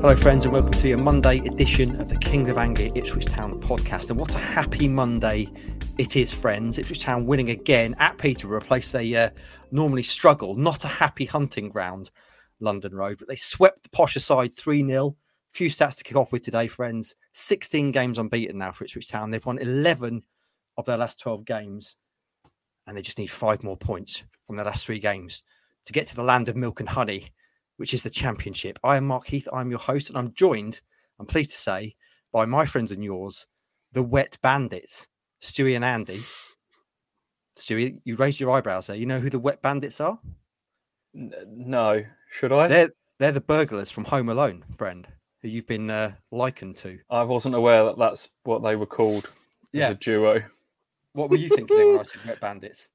Hello, friends, and welcome to your Monday edition of the Kings of Anglia Ipswich Town podcast. And what a happy Monday it is, friends. Ipswich Town winning again at Peterborough, a place they uh, normally struggle. Not a happy hunting ground, London Road, but they swept the posh aside 3 0. Few stats to kick off with today, friends. 16 games unbeaten now for Ipswich Town. They've won 11 of their last 12 games, and they just need five more points from their last three games to get to the land of milk and honey which is the championship. I am Mark Heath. I'm your host, and I'm joined, I'm pleased to say, by my friends and yours, the Wet Bandits, Stewie and Andy. Stewie, you raised your eyebrows there. You know who the Wet Bandits are? No, should I? They're they're the burglars from Home Alone, friend, who you've been uh, likened to. I wasn't aware that that's what they were called yeah. as a duo. What were you thinking when I said Wet Bandits?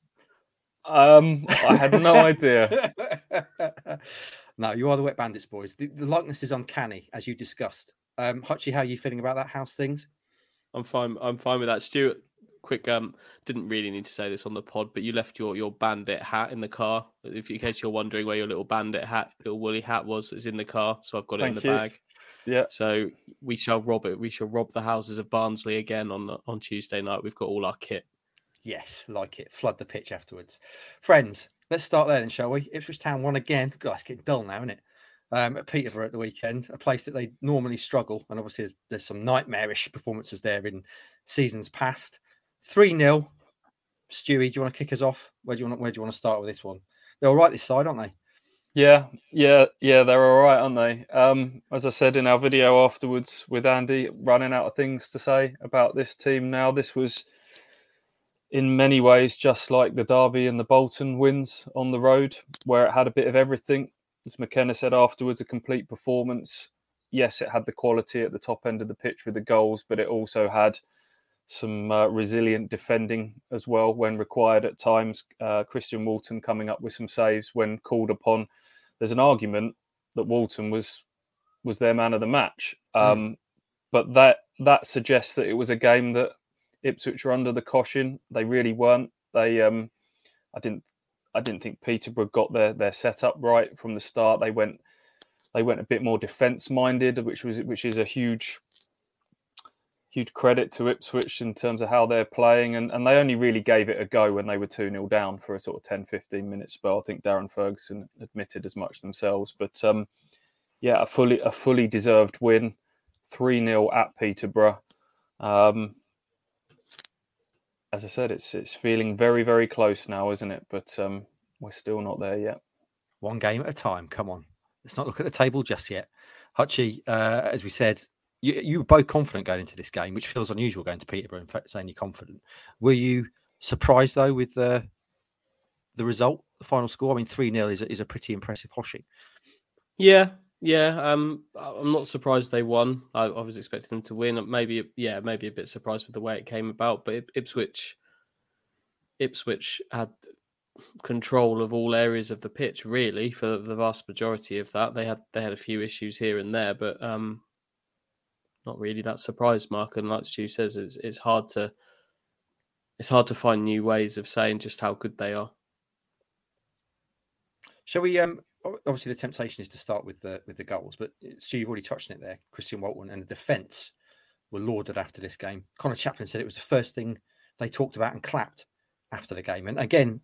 Um, I had no idea. No, you are the Wet Bandits, boys. The, the likeness is uncanny, as you discussed. Um, Hutchie, how are you feeling about that house things? I'm fine. I'm fine with that. Stuart, quick. Um, didn't really need to say this on the pod, but you left your your bandit hat in the car. If in case you're wondering where your little bandit hat, little woolly hat was, is in the car. So I've got Thank it in the you. bag. Yeah. So we shall rob it. We shall rob the houses of Barnsley again on on Tuesday night. We've got all our kit. Yes, like it. Flood the pitch afterwards. Friends, Let's start there then, shall we? Ipswich Town won again. God, it's getting dull now, isn't it? Um, at Peterborough at the weekend, a place that they normally struggle. And obviously, there's, there's some nightmarish performances there in seasons past. 3 0. Stewie, do you want to kick us off? Where do you want, where do you want to start with this one? They're all right this side, aren't they? Yeah, yeah, yeah, they're all right, aren't they? Um, as I said in our video afterwards with Andy, running out of things to say about this team now. This was in many ways just like the Derby and the Bolton wins on the road, where it had a bit of everything. As McKenna said afterwards, a complete performance. Yes, it had the quality at the top end of the pitch with the goals, but it also had some uh, resilient defending as well when required at times. Uh, Christian Walton coming up with some saves when called upon. There's an argument that Walton was was their man of the match, hmm. um, mm. but that that suggests that it was a game that Ipswich were under the caution. They really weren't. They, um, I didn't, I didn't think Peterborough got their their setup right from the start. They went, they went a bit more defence minded, which was which is a huge, huge credit to Ipswich in terms of how they're playing. And, and they only really gave it a go when they were 2 0 down for a sort of 10, 15 minute spell. I think Darren Ferguson admitted as much themselves. But um, yeah, a fully a fully deserved win, 3 0 at Peterborough. Um, as I said, it's it's feeling very very close now, isn't it? But um, we're still not there yet. One game at a time. Come on, let's not look at the table just yet. Hutchie, uh, as we said, you, you were both confident going into this game, which feels unusual going to Peterborough. In fact, saying you're confident. Were you surprised though with the the result, the final score? I mean, three 0 is is a pretty impressive hoshing. Yeah, yeah, um, I'm not surprised they won. I, I, was expecting them to win. Maybe, yeah, maybe a bit surprised with the way it came about. But Ipswich, Ipswich had control of all areas of the pitch really for the vast majority of that. They had they had a few issues here and there, but um, not really that surprised. Mark and like Stu says, it's it's hard to it's hard to find new ways of saying just how good they are. Shall we um obviously the temptation is to start with the with the goals, but uh, Stu, you've already touched on it there. Christian Walton and the defence were lauded after this game. Conor Chaplin said it was the first thing they talked about and clapped after the game. And again,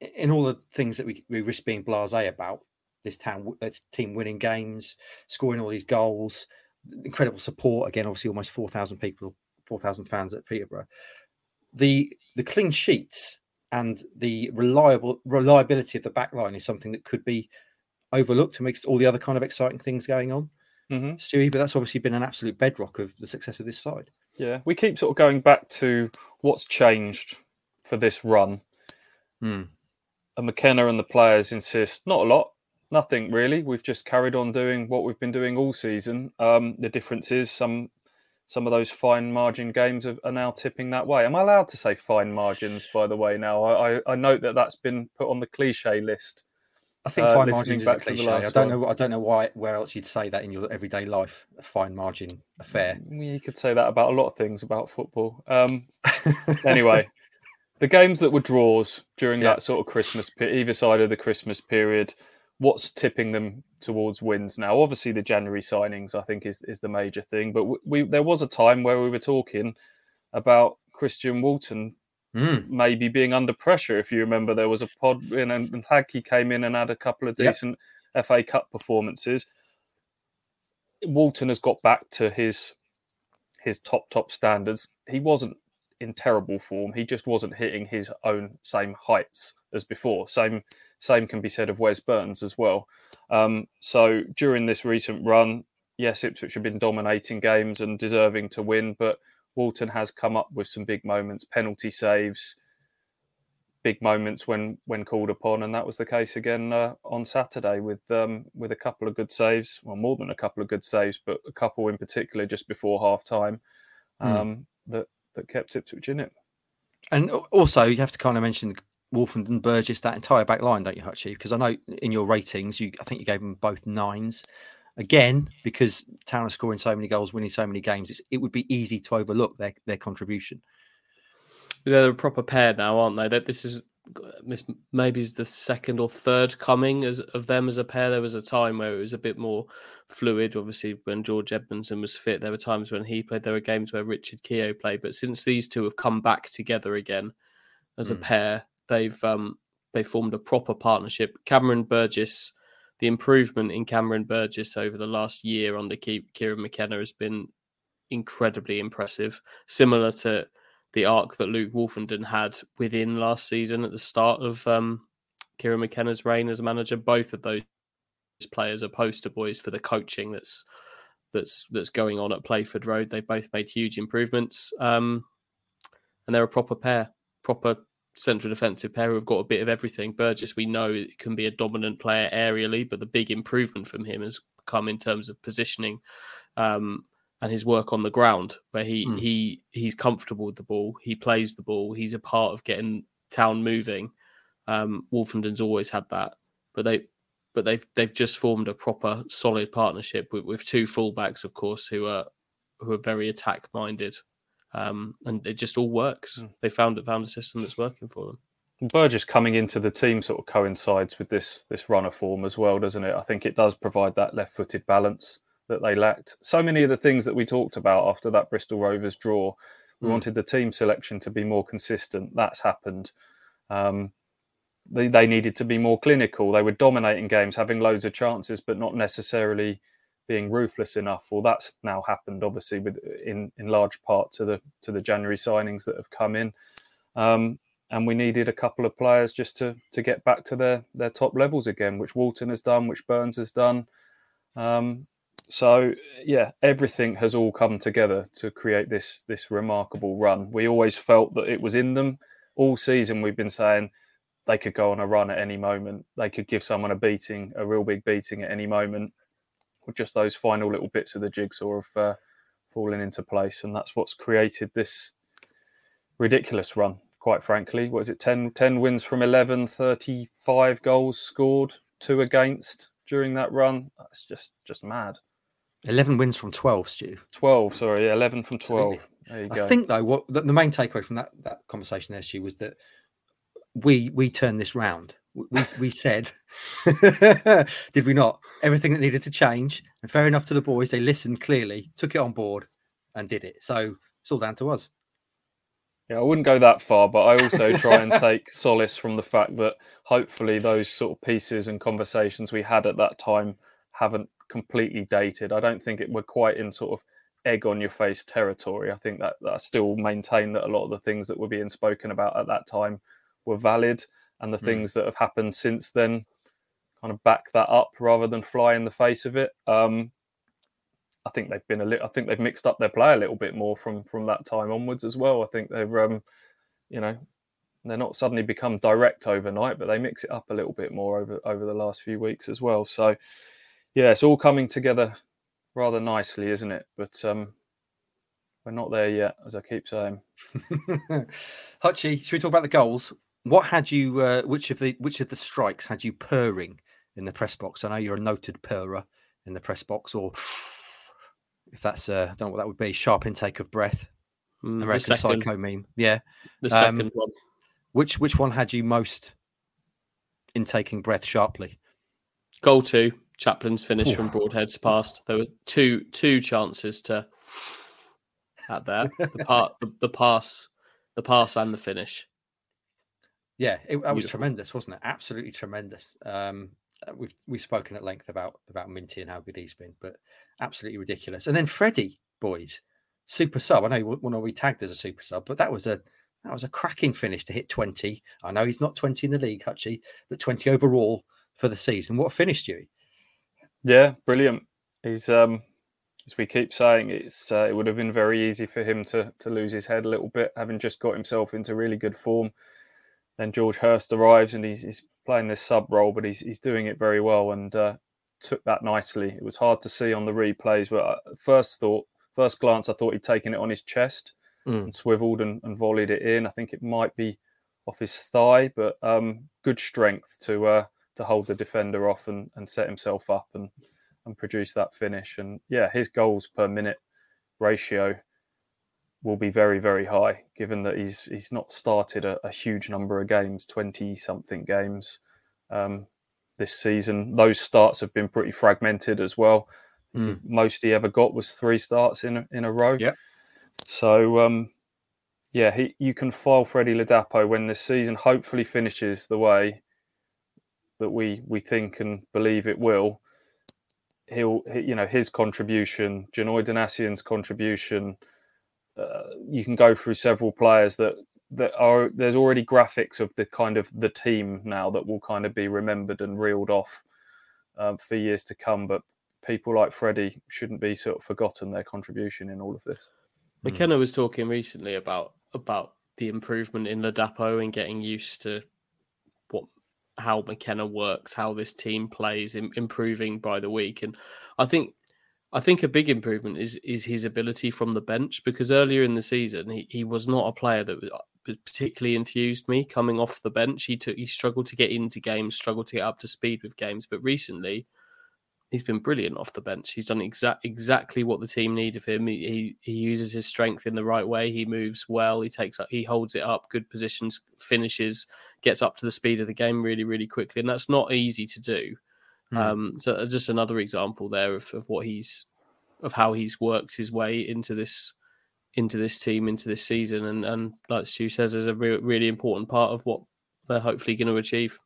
in all the things that we, we risk being blasé about, this town, this team winning games, scoring all these goals, incredible support. Again, obviously, almost four thousand people, four thousand fans at Peterborough. The the clean sheets and the reliable reliability of the back line is something that could be overlooked amidst all the other kind of exciting things going on. Mm-hmm. Stewie, but that's obviously been an absolute bedrock of the success of this side. Yeah, we keep sort of going back to what's changed for this run. Mm. And McKenna and the players insist not a lot, nothing really. We've just carried on doing what we've been doing all season. Um, the difference is some some of those fine margin games are, are, now tipping that way. Am I allowed to say fine margins? By the way, now I, I, I note that that's been put on the cliche list I think uh, fine margins is a cliche. I don't know. I don't know why. Where else you'd say that in your everyday life? A fine margin affair. Mm, you could say that about a lot of things about football. Um, anyway, the games that were draws during yeah. that sort of Christmas, either side of the Christmas period, what's tipping them towards wins now? Obviously, the January signings I think is is the major thing. But we there was a time where we were talking about Christian Walton Mm. maybe being under pressure. If you remember, there was a pod and, and Hladky came in and had a couple of Yep. decent FA Cup performances. Walton has got back to his his top top standards. He wasn't in terrible form. He just wasn't hitting his own same heights as before. Same same can be said of Wes Burns as well. Um, so during this recent run, yes, Ipswich have been dominating games and deserving to win, but Walton has come up with some big moments, penalty saves, big moments when when called upon, and that was the case again uh, on Saturday with um, with a couple of good saves, well more than a couple of good saves, but a couple in particular just before half time um, that that kept Ipswich in it. And also, you have to kind of mention Woolfenden and Burgess, that entire back line, don't you, Hutchie? Because I know in your ratings, you I think you gave them both nines. Again, because Town are scoring so many goals, winning so many games, it's, it would be easy to overlook their, their contribution. They're a proper pair now, aren't they? That this is maybe is the second or third coming as of them as a pair. There was a time where it was a bit more fluid. Obviously, when George Edmondson was fit, there were times when he played. There were games where Richard Keogh played. But since these two have come back together again as a Mm. pair, they've um they formed a proper partnership. Cameron Burgess, the improvement in Cameron Burgess over the last year under Kieran McKenna has been incredibly impressive. Similar to the arc that Luke Woolfenden had within last season at the start of um, Kieran McKenna's reign as manager. Both of those players are poster boys for the coaching that's that's that's going on at Playford Road. They've both made huge improvements, um, and they're a proper pair, proper central defensive pair who've got a bit of everything. Burgess, we know, can be a dominant player aerially, but the big improvement from him has come in terms of positioning. Um, and his work on the ground, where he Mm. he he's comfortable with the ball, he plays the ball, he's a part of getting town moving. Um, Woolfenden's always had that, but they but they've they've just formed a proper solid partnership with, with two fullbacks, of course, who are who are very attack minded, um, and it just all works. Mm. They found found a system that's working for them. Burgess coming into the team sort of coincides with this this runner form as well, doesn't it? I think it does provide that left-footed balance that they lacked. So many of the things that we talked about after that Bristol Rovers draw, we Mm. wanted the team selection to be more consistent. That's happened. Um, they they needed to be more clinical. They were dominating games, having loads of chances, but not necessarily being ruthless enough. Well, that's now happened, obviously, with in in large part to the to the January signings that have come in. Um, and we needed a couple of players just to to get back to their their top levels again, which Walton has done, which Burns has done. Um, so yeah, everything has all come together to create this this remarkable run. We always felt that it was in them all season. We've been saying they could go on a run at any moment. They could give someone a beating, a real big beating at any moment. Just those final little bits of the jigsaw of uh, falling into place, and that's what's created this ridiculous run. Quite frankly, what is it? 10, 10 wins from 11, 35 goals scored, two against during that run. That's just just mad. 11 wins from 12, Stu. 12, sorry, yeah, 11 from 12. There you I go. think though, what the, the main takeaway from that that conversation there, Stu, was that we we turned this round. We we, said, did we not? Everything that needed to change, and fair enough to the boys, they listened clearly, took it on board, and did it. So it's all down to us. Yeah, I wouldn't go that far, but I also try and take solace from the fact that hopefully those sort of pieces and conversations we had at that time haven't completely dated. I don't think it we're quite in sort of egg on your face territory. I think that, that I still maintain that a lot of the things that were being spoken about at that time were valid, and the Mm. things that have happened since then kind of back that up rather than fly in the face of it. Um, I think they've been a little. I think they've mixed up their play a little bit more from from that time onwards as well. I think they've, um, you know, they're not suddenly become direct overnight, but they mix it up a little bit more over over the last few weeks as well. So, yeah, it's all coming together rather nicely, isn't it? But um, we're not there yet, as I keep saying. Hutchie, should we talk about the goals? What had you? Uh, which of the which of the strikes had you purring in the press box? I know you're a noted purrer in the press box, or if that's uh, I don't know what that would be. Sharp intake of breath. Mm, the American Psycho meme. Yeah. the Um, second one. Which which one had you most intaking breath sharply? goal two. Chaplin's finish Ooh. from Broadhead's past. There were two two chances to at there. The part, the, the, pass, the pass, and the finish. Yeah, it, that was tremendous, wasn't it? Absolutely tremendous. Um, uh, we've we've spoken at length about about Minty and how good he's been, but absolutely ridiculous. And then Freddie, boys, super sub. I know one of we tagged as a super sub, but that was a that was a cracking finish to hit 20. I know he's not 20 in the league, Hutchie, but 20 overall for the season. What a finish, Stewie. Yeah, brilliant. He's um as we keep saying, it's uh, it would have been very easy for him to to lose his head a little bit, having just got himself into really good form. Then George Hirst arrives and he's, he's playing this sub role, but he's he's doing it very well and uh, took that nicely. It was hard to see on the replays, but uh, first thought, first glance, I thought he'd taken it on his chest mm. and swiveled and, and, volleyed it in. I think it might be off his thigh, but um, good strength to uh, to hold the defender off and, and set himself up and and produce that finish. And yeah, his goals per minute ratio will be very very high, given that he's he's not started a, a huge number of games, twenty something games. Um, this season. Those starts have been pretty fragmented as well. Mm. Most he ever got was three starts in a, in a row. Yeah. So um, yeah, he you can file Freddie Ladapo when this season hopefully finishes the way that we we think and believe it will. He'll you know his contribution, Janoi Donacien's contribution. Uh, you can go through several players that that are there's already graphics of the kind of the team now that will kind of be remembered and reeled off um, for years to come. But people like Freddie shouldn't be sort of forgotten their contribution in all of this. McKenna was talking recently about about the improvement in Ladapo and getting used to what how McKenna works, how this team plays, improving by the week. And I think I think a big improvement is is his ability from the bench because earlier in the season he, he was not a player that uh, particularly enthused me coming off the bench. He took he struggled to get into games, struggled to get up to speed with games, but recently he's been brilliant off the bench. He's done exact exactly what the team need of him. He, he, he uses his strength in the right way. He moves well. He takes up, he holds it up, good positions, finishes, gets up to the speed of the game really really quickly, and that's not easy to do. Mm. Um, so uh, just another example there of, of what he's of how he's worked his way into this into this team into this season, and and like Stu says, is a re- really important part of what they're hopefully going to achieve.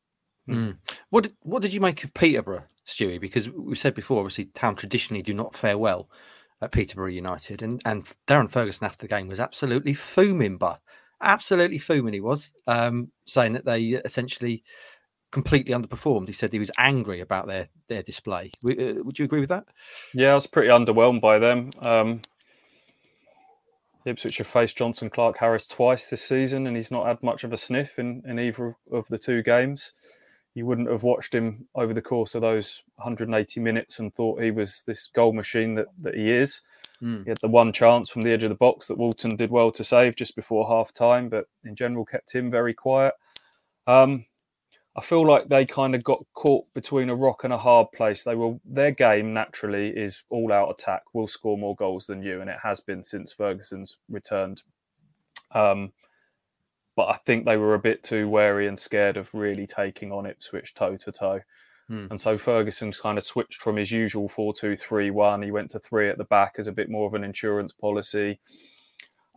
Mm. What did, what did you make of Peterborough, Stewie? Because we said before, obviously, Town traditionally do not fare well at Peterborough United, and and Darren Ferguson after the game was absolutely fuming, but absolutely fuming. He was um, saying that they essentially completely underperformed. He said he was angry about their their display. Uh, would you agree with that? Yeah, I was pretty underwhelmed by them. Um, Ipswich have faced Jonson Clarke-Harris twice this season, and he's not had much of a sniff in, in either of the two games. You wouldn't have watched him over the course of those 180 minutes and thought he was this goal machine that, that he is. Mm. He had the one chance from the edge of the box that Walton did well to save just before half time, but in general kept him very quiet. Um, I feel like they kind of got caught between a rock and a hard place. They will their game naturally is all out attack. We'll score more goals than you, and it has been since Ferguson's returned. Um, but I think they were a bit too wary and scared of really taking on Ipswich toe to toe. And so Ferguson's kind of switched from his usual 4 2 3 1. He went to three at the back as a bit more of an insurance policy.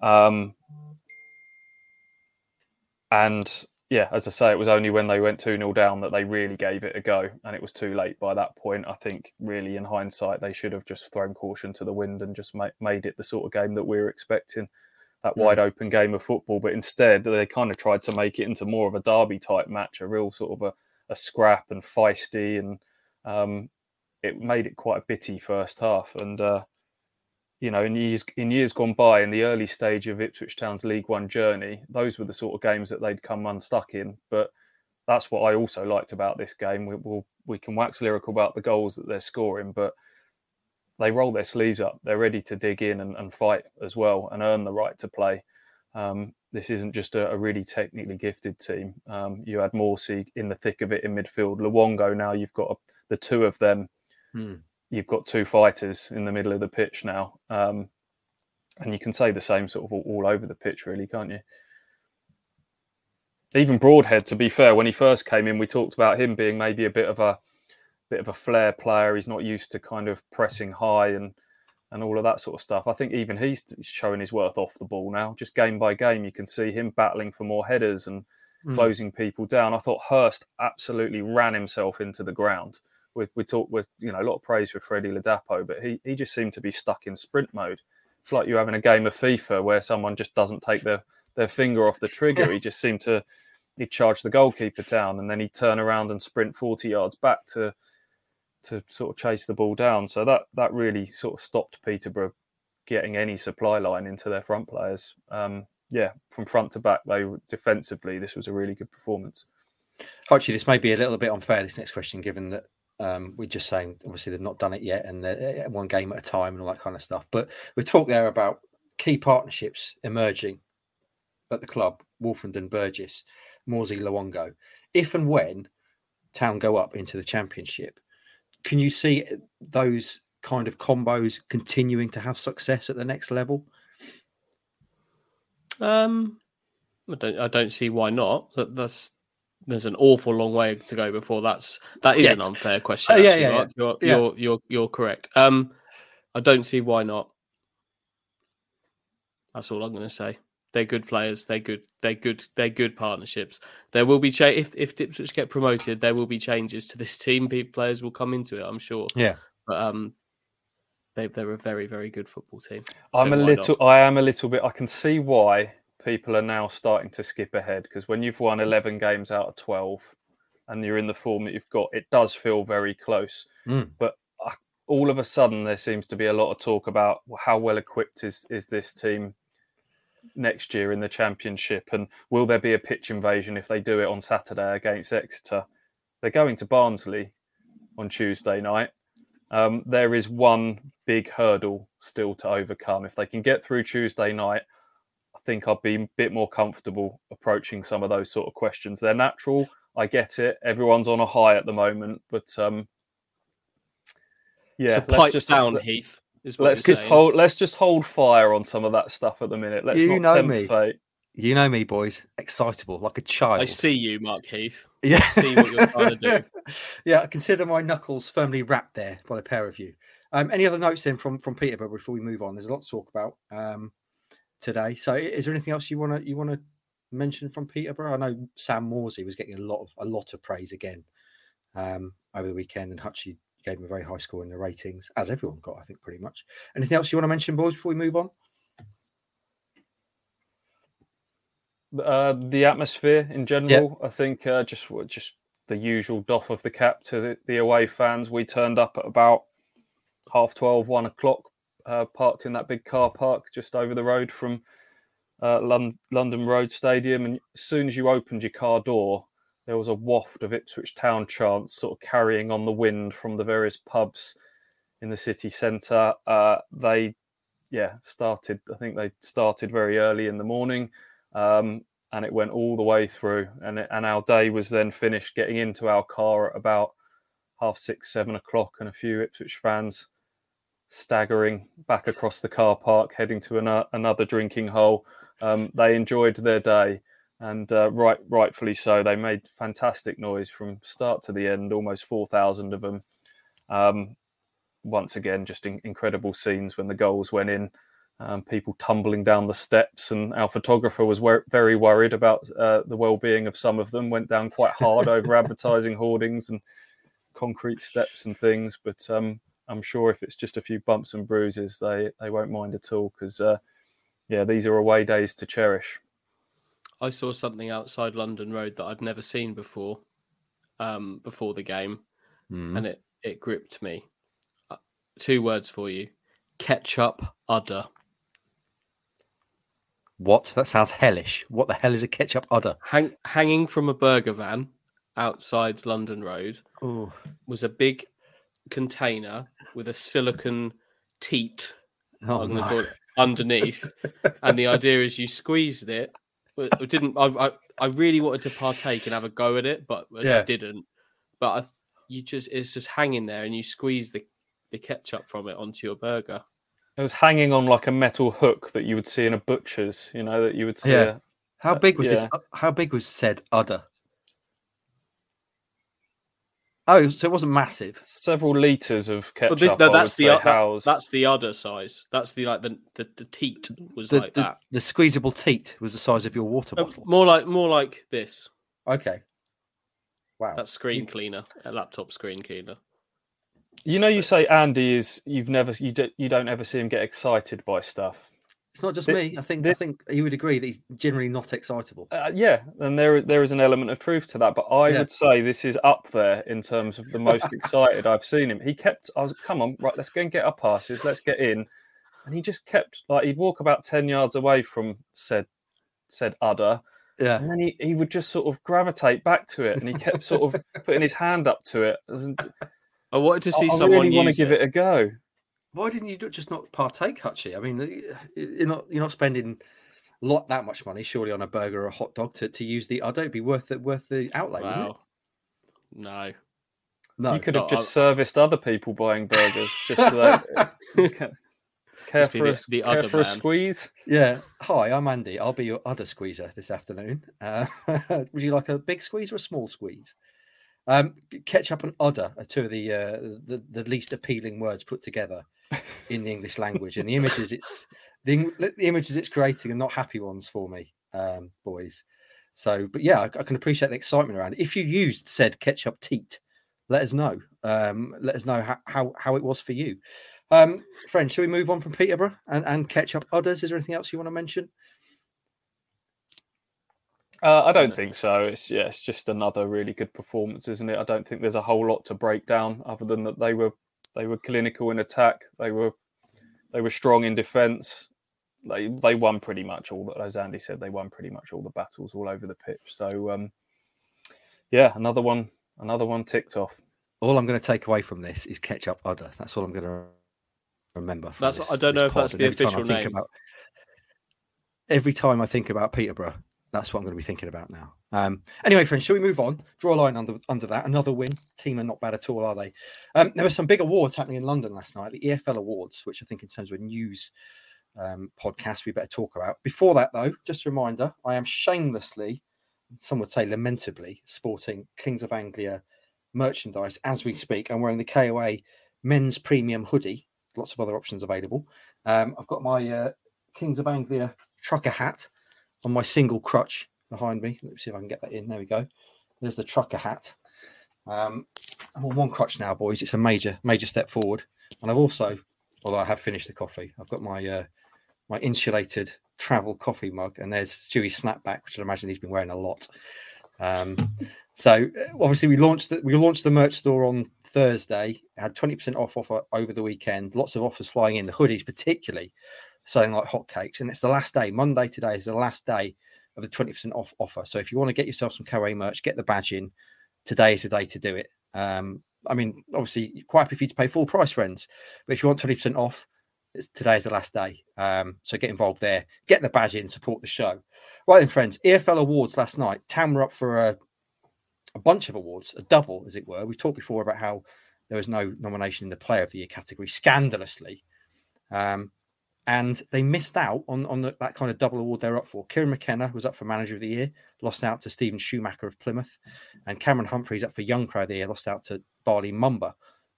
Um, and yeah, as I say, it was only when they went 2 0 down that they really gave it a go. And it was too late by that point. I think, really, in hindsight, they should have just thrown caution to the wind and just made it the sort of game that we were expecting that wide open game of football. But instead, they kind of tried to make it into more of a derby type match, a real sort of a, a scrap and feisty. And um, it made it quite a bitty first half. And, uh, you know, in years in years gone by, in the early stage of Ipswich Town's League One journey, those were the sort of games that they'd come unstuck in. But that's what I also liked about this game. We will we can wax lyrical about the goals that they're scoring, but they roll their sleeves up. They're ready to dig in and, and fight as well and earn the right to play. Um, this isn't just a, a, really technically gifted team. Um, you had Morsy in the thick of it in midfield. Luongo now you've got a, the two of them. Hmm you've got two fighters in the middle of the pitch now. Um, and you can say the same sort of all, all, over the pitch, really, can't you? Even Broadhead, to be fair, when he first came in, we talked about him being maybe a bit of a bit of a flair player. He's not used to kind of pressing high and and all of that sort of stuff. I think even he's showing his worth off the ball now. Just game by game, you can see him battling for more headers and mm. closing people down. I thought Hirst absolutely ran himself into the ground. We, we talked with you know a lot of praise for Freddie Ladapo, but he he just seemed to be stuck in sprint mode. It's like you're having a game of FIFA where someone just doesn't take their their finger off the trigger. he just seemed to he'd charge the goalkeeper down and then he'd turn around and sprint 40 yards back to to sort of chase the ball down. So that that really sort of stopped Peterborough getting any supply line into their front players. Um, yeah, from front to back, they defensively, this was a really good performance. Actually, this may be a little bit unfair. This next question, given that um, we're just saying obviously they've not done it yet and they're one game at a time and all that kind of stuff. But we talked there about key partnerships emerging at the club: Woolfenden, Burgess, Morsy, Luongo. If and when Town go up into the Championship, can you see those kind of combos continuing to have success at the next level? Um, I don't. I don't see why not. That, that's there's an awful long way to go before that's that is yes. an unfair question. Oh, yeah, yeah, yeah. You're, yeah. you're you're you're correct. Um, I don't see why not. That's all I'm going to say. They're good players. They're good. They're good. They're good partnerships. There will be cha- if if Ipswich get promoted, there will be changes to this team. Players will come into it. I'm sure. Yeah. But um, they they're a very very good football team. I'm a little. Not? I am a little bit. I can see why people are now starting to skip ahead because when you've won 11 games out of 12 and you're in the form that you've got, it does feel very close. Mm. But uh, all of a sudden, there seems to be a lot of talk about how well equipped is is this team next year in the championship, and will there be a pitch invasion if they do it on Saturday against Exeter? They're going to Barnsley on Tuesday night. Um, there is one big hurdle still to overcome. If they can get through Tuesday night, think I'd be a bit more comfortable approaching some of those sort of questions. They're natural. I get it. Everyone's on a high at the moment, but um, yeah, so pipe just down, Heath let's just saying. hold. Let's just hold fire on some of that stuff at the minute. Let's you not know me. Fate. You know me, boys. Excitable, like a child. I see you, Mark Heath. Yeah, I see what you're trying to do. yeah, I consider my knuckles firmly wrapped there by the pair of you. Um, any other notes then from from Peterborough before we move on? There's a lot to talk about um, today. So, is there anything else you want to you want to mention from Peterborough? I know Sam Morsy was getting a lot of a lot of praise again um, over the weekend, and Hutchie gave him a very high score in the ratings, as everyone got, I think, pretty much. Anything else you want to mention, boys, before we move on? Uh, the atmosphere in general, I think, uh, just just the usual doff of the cap to the, the, away fans. We turned up at about half 12, one o'clock, uh, parked in that big car park just over the road from uh, London, London Road Stadium. And as soon as you opened your car door, there was a waft of Ipswich Town chants sort of carrying on the wind from the various pubs in the city centre. Uh, they, yeah, started, I think they started very early in the morning um, and it went all the way through. And, it, and our day was then finished getting into our car at about half six, seven o'clock, and a few Ipswich fans staggering back across the car park, heading to an, another drinking hole. Um, they enjoyed their day and uh, right, rightfully so. They made fantastic noise from start to the end, almost four thousand of them. Um, once again, just in, incredible scenes when the goals went in. Um, people tumbling down the steps, and our photographer was wor- very worried about uh, the well-being of some of them. Went down quite hard over advertising hoardings and concrete steps and things. But um, I'm sure if it's just a few bumps and bruises, they they won't mind at all because uh, yeah, these are away days to cherish. I saw something outside London Road that I'd never seen before, um, before the game, mm. and it it gripped me. Uh, two words for you: ketchup udder. What? That sounds hellish. What the hell is a ketchup udder? Hang, hanging from a burger van outside London Road Ooh. was a big container with a silicon teat oh, no. underneath, and the idea is you squeezed it I didn't. I, I, I really wanted to partake and have a go at it, but yeah. I didn't. But I, you just it's just hanging there, and you squeeze the the ketchup from it onto your burger. It was hanging on like a metal hook that you would see in a butcher's. You know that you would see. Yeah. A, how big was yeah. this? How big was said udder? Oh, so it wasn't massive. Several liters of Well, ketchup. this, no, that's the say, that- that's the udder size. That's the like the the, the teat was The, like the, that. the squeezable teat was the size of your water Uh, bottle. more like more like this. Okay. Wow. That's screen cleaner, a laptop screen cleaner. You know, you say Andy is. You've never. You don't. You don't ever see him get excited by stuff. It's not just me. I think I think you would agree that he's generally not excitable. Uh, yeah, and there there is an element of truth to that. But I Yeah. would say this is up there in terms of the most excited I've seen him. He kept. I was come on, right? Let's go and get our passes. Let's get in, and he just kept like he'd walk about ten yards away from said said udder, Yeah. and then he, he would just sort of gravitate back to it, and he kept sort of putting his hand up to it. I wanted to see I, I someone really want to give it. it a go. Why didn't you just not partake, Hutchie? I mean, you're not you're not spending lot that much money surely on a burger or a hot dog to, to use the udder. It'd be worth it worth the outlay. wouldn't it? Wow. No. No. you could have just I- serviced other people buying burgers just so they care Just be for, a, the- the care other for a squeeze. Yeah. Hi, I'm Andy. I'll be your udder squeezer this afternoon. Uh, would you like a big squeeze or a small squeeze? Um, ketchup and udder are two of the, uh, the the least appealing words put together in the English language, and the images it's the, the images it's creating are not happy ones for me, um, boys. So, but yeah, I, I can appreciate the excitement around it. If you used said ketchup teat, let us know. Um, let us know how, how, how it was for you. Um, friends, shall we move on from Peterborough and, and ketchup udders? Is there anything else you want to mention? Uh, I don't think so. It's yeah, it's just another really good performance, isn't it? I don't think there's a whole lot to break down other than that they were they were clinical in attack. They were they were strong in defence. They they won pretty much all that, as Andy said, they won pretty much all the battles all over the pitch. So um, yeah, another one, another one ticked off. All I'm going to take away from this is ketchup udder. That's all I'm going to remember. That's- this- I don't know if pod. that's And the every time I official think name. About, every time I think about Peterborough, that's what I'm going to be thinking about now. Um, anyway, friends, shall we move on? Draw a line under under that. Another win. Team are not bad at all, are they? Um, there were some big awards happening in London last night, the EFL Awards, which I think, in terms of news um, podcast, we better talk about. Before that, though, just a reminder: I am shamelessly, some would say lamentably, sporting Kings of Anglia merchandise as we speak. I'm wearing the KOA men's premium hoodie. Lots of other options available. Um, I've got my uh, Kings of Anglia trucker hat on my single crutch behind me. Let's see if I can get that in. There we go. There's the trucker hat. Um, I'm on one crutch now, boys. It's a major, major step forward. And I've also, although I have finished the coffee, I've got my uh, my insulated travel coffee mug, and there's Stewie's snapback, which I imagine he's been wearing a lot. Um, so uh, obviously we launched the, we launched the merch store on Thursday. Had twenty percent off offer over the weekend. Lots of offers flying in. The hoodies, particularly, selling like hotcakes. And it's the last day. Monday today is the last day of the twenty percent off offer. So if you want to get yourself some KOA merch, get the badge in. Today is the day to do it. Um, I mean, obviously, quite happy for you to pay full price, friends. But if you want twenty percent off, it's, today is the last day. Um, so get involved there. Get the badge in. Support the show. Right then, friends. EFL awards last night. Tam were up for a a bunch of awards, a double, as it were. We talked before about how there was no nomination in the Player of the Year category, scandalously, um, and they missed out on on the, that kind of double award they're up for. Kieran McKenna was up for Manager of the Year, lost out to Steven Schumacher of Plymouth, and Cameron Humphreys up for Young Player of the Year, lost out to Bali Mumba,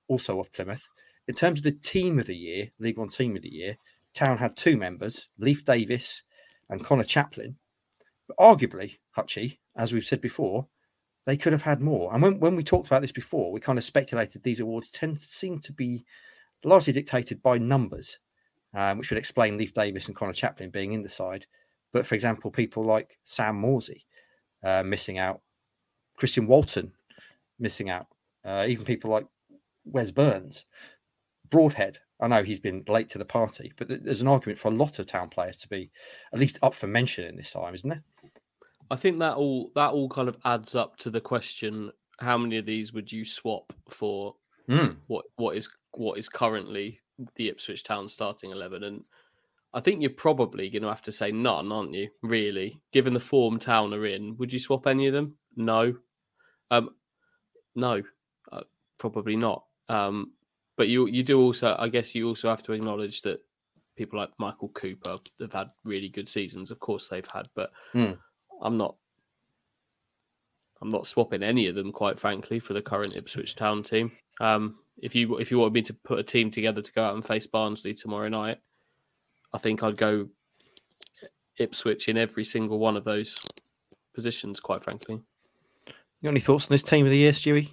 also of Plymouth. In terms of the Team of the Year, League One Team of the Year, Town had two members, Leif Davis and Conor Chaplin. But arguably, Hutchie, as we've said before, they could have had more. And when, when we talked about this before, we kind of speculated these awards tend to seem to be largely dictated by numbers, um, which would explain Leif Davis and Conor Chaplin being in the side. But for example, people like Sam Morsy uh, missing out, Christian Walton missing out, uh, even people like Wes Burns, Broadhead. I know he's been late to the party, but there's an argument for a lot of town players to be at least up for mention in this time, isn't there? I think that all that all kind of adds up to the question: How many of these would you swap for Mm. what what is what is currently the Ipswich Town starting eleven? And I think you're probably going to have to say none, aren't you? Really, given the form Town are in, would you swap any of them? No, um, no, uh, probably not. Um, but you you do also, I guess, you also have to acknowledge that people like Michael Cooper have had really good seasons. Of course, they've had, but Mm. I'm not. I'm not swapping any of them, quite frankly, for the current Ipswich Town team. Um, if you if you wanted me to put a team together to go out and face Barnsley tomorrow night, I think I'd go Ipswich in every single one of those positions. Quite frankly, You got any thoughts on this team of the year, Stewie?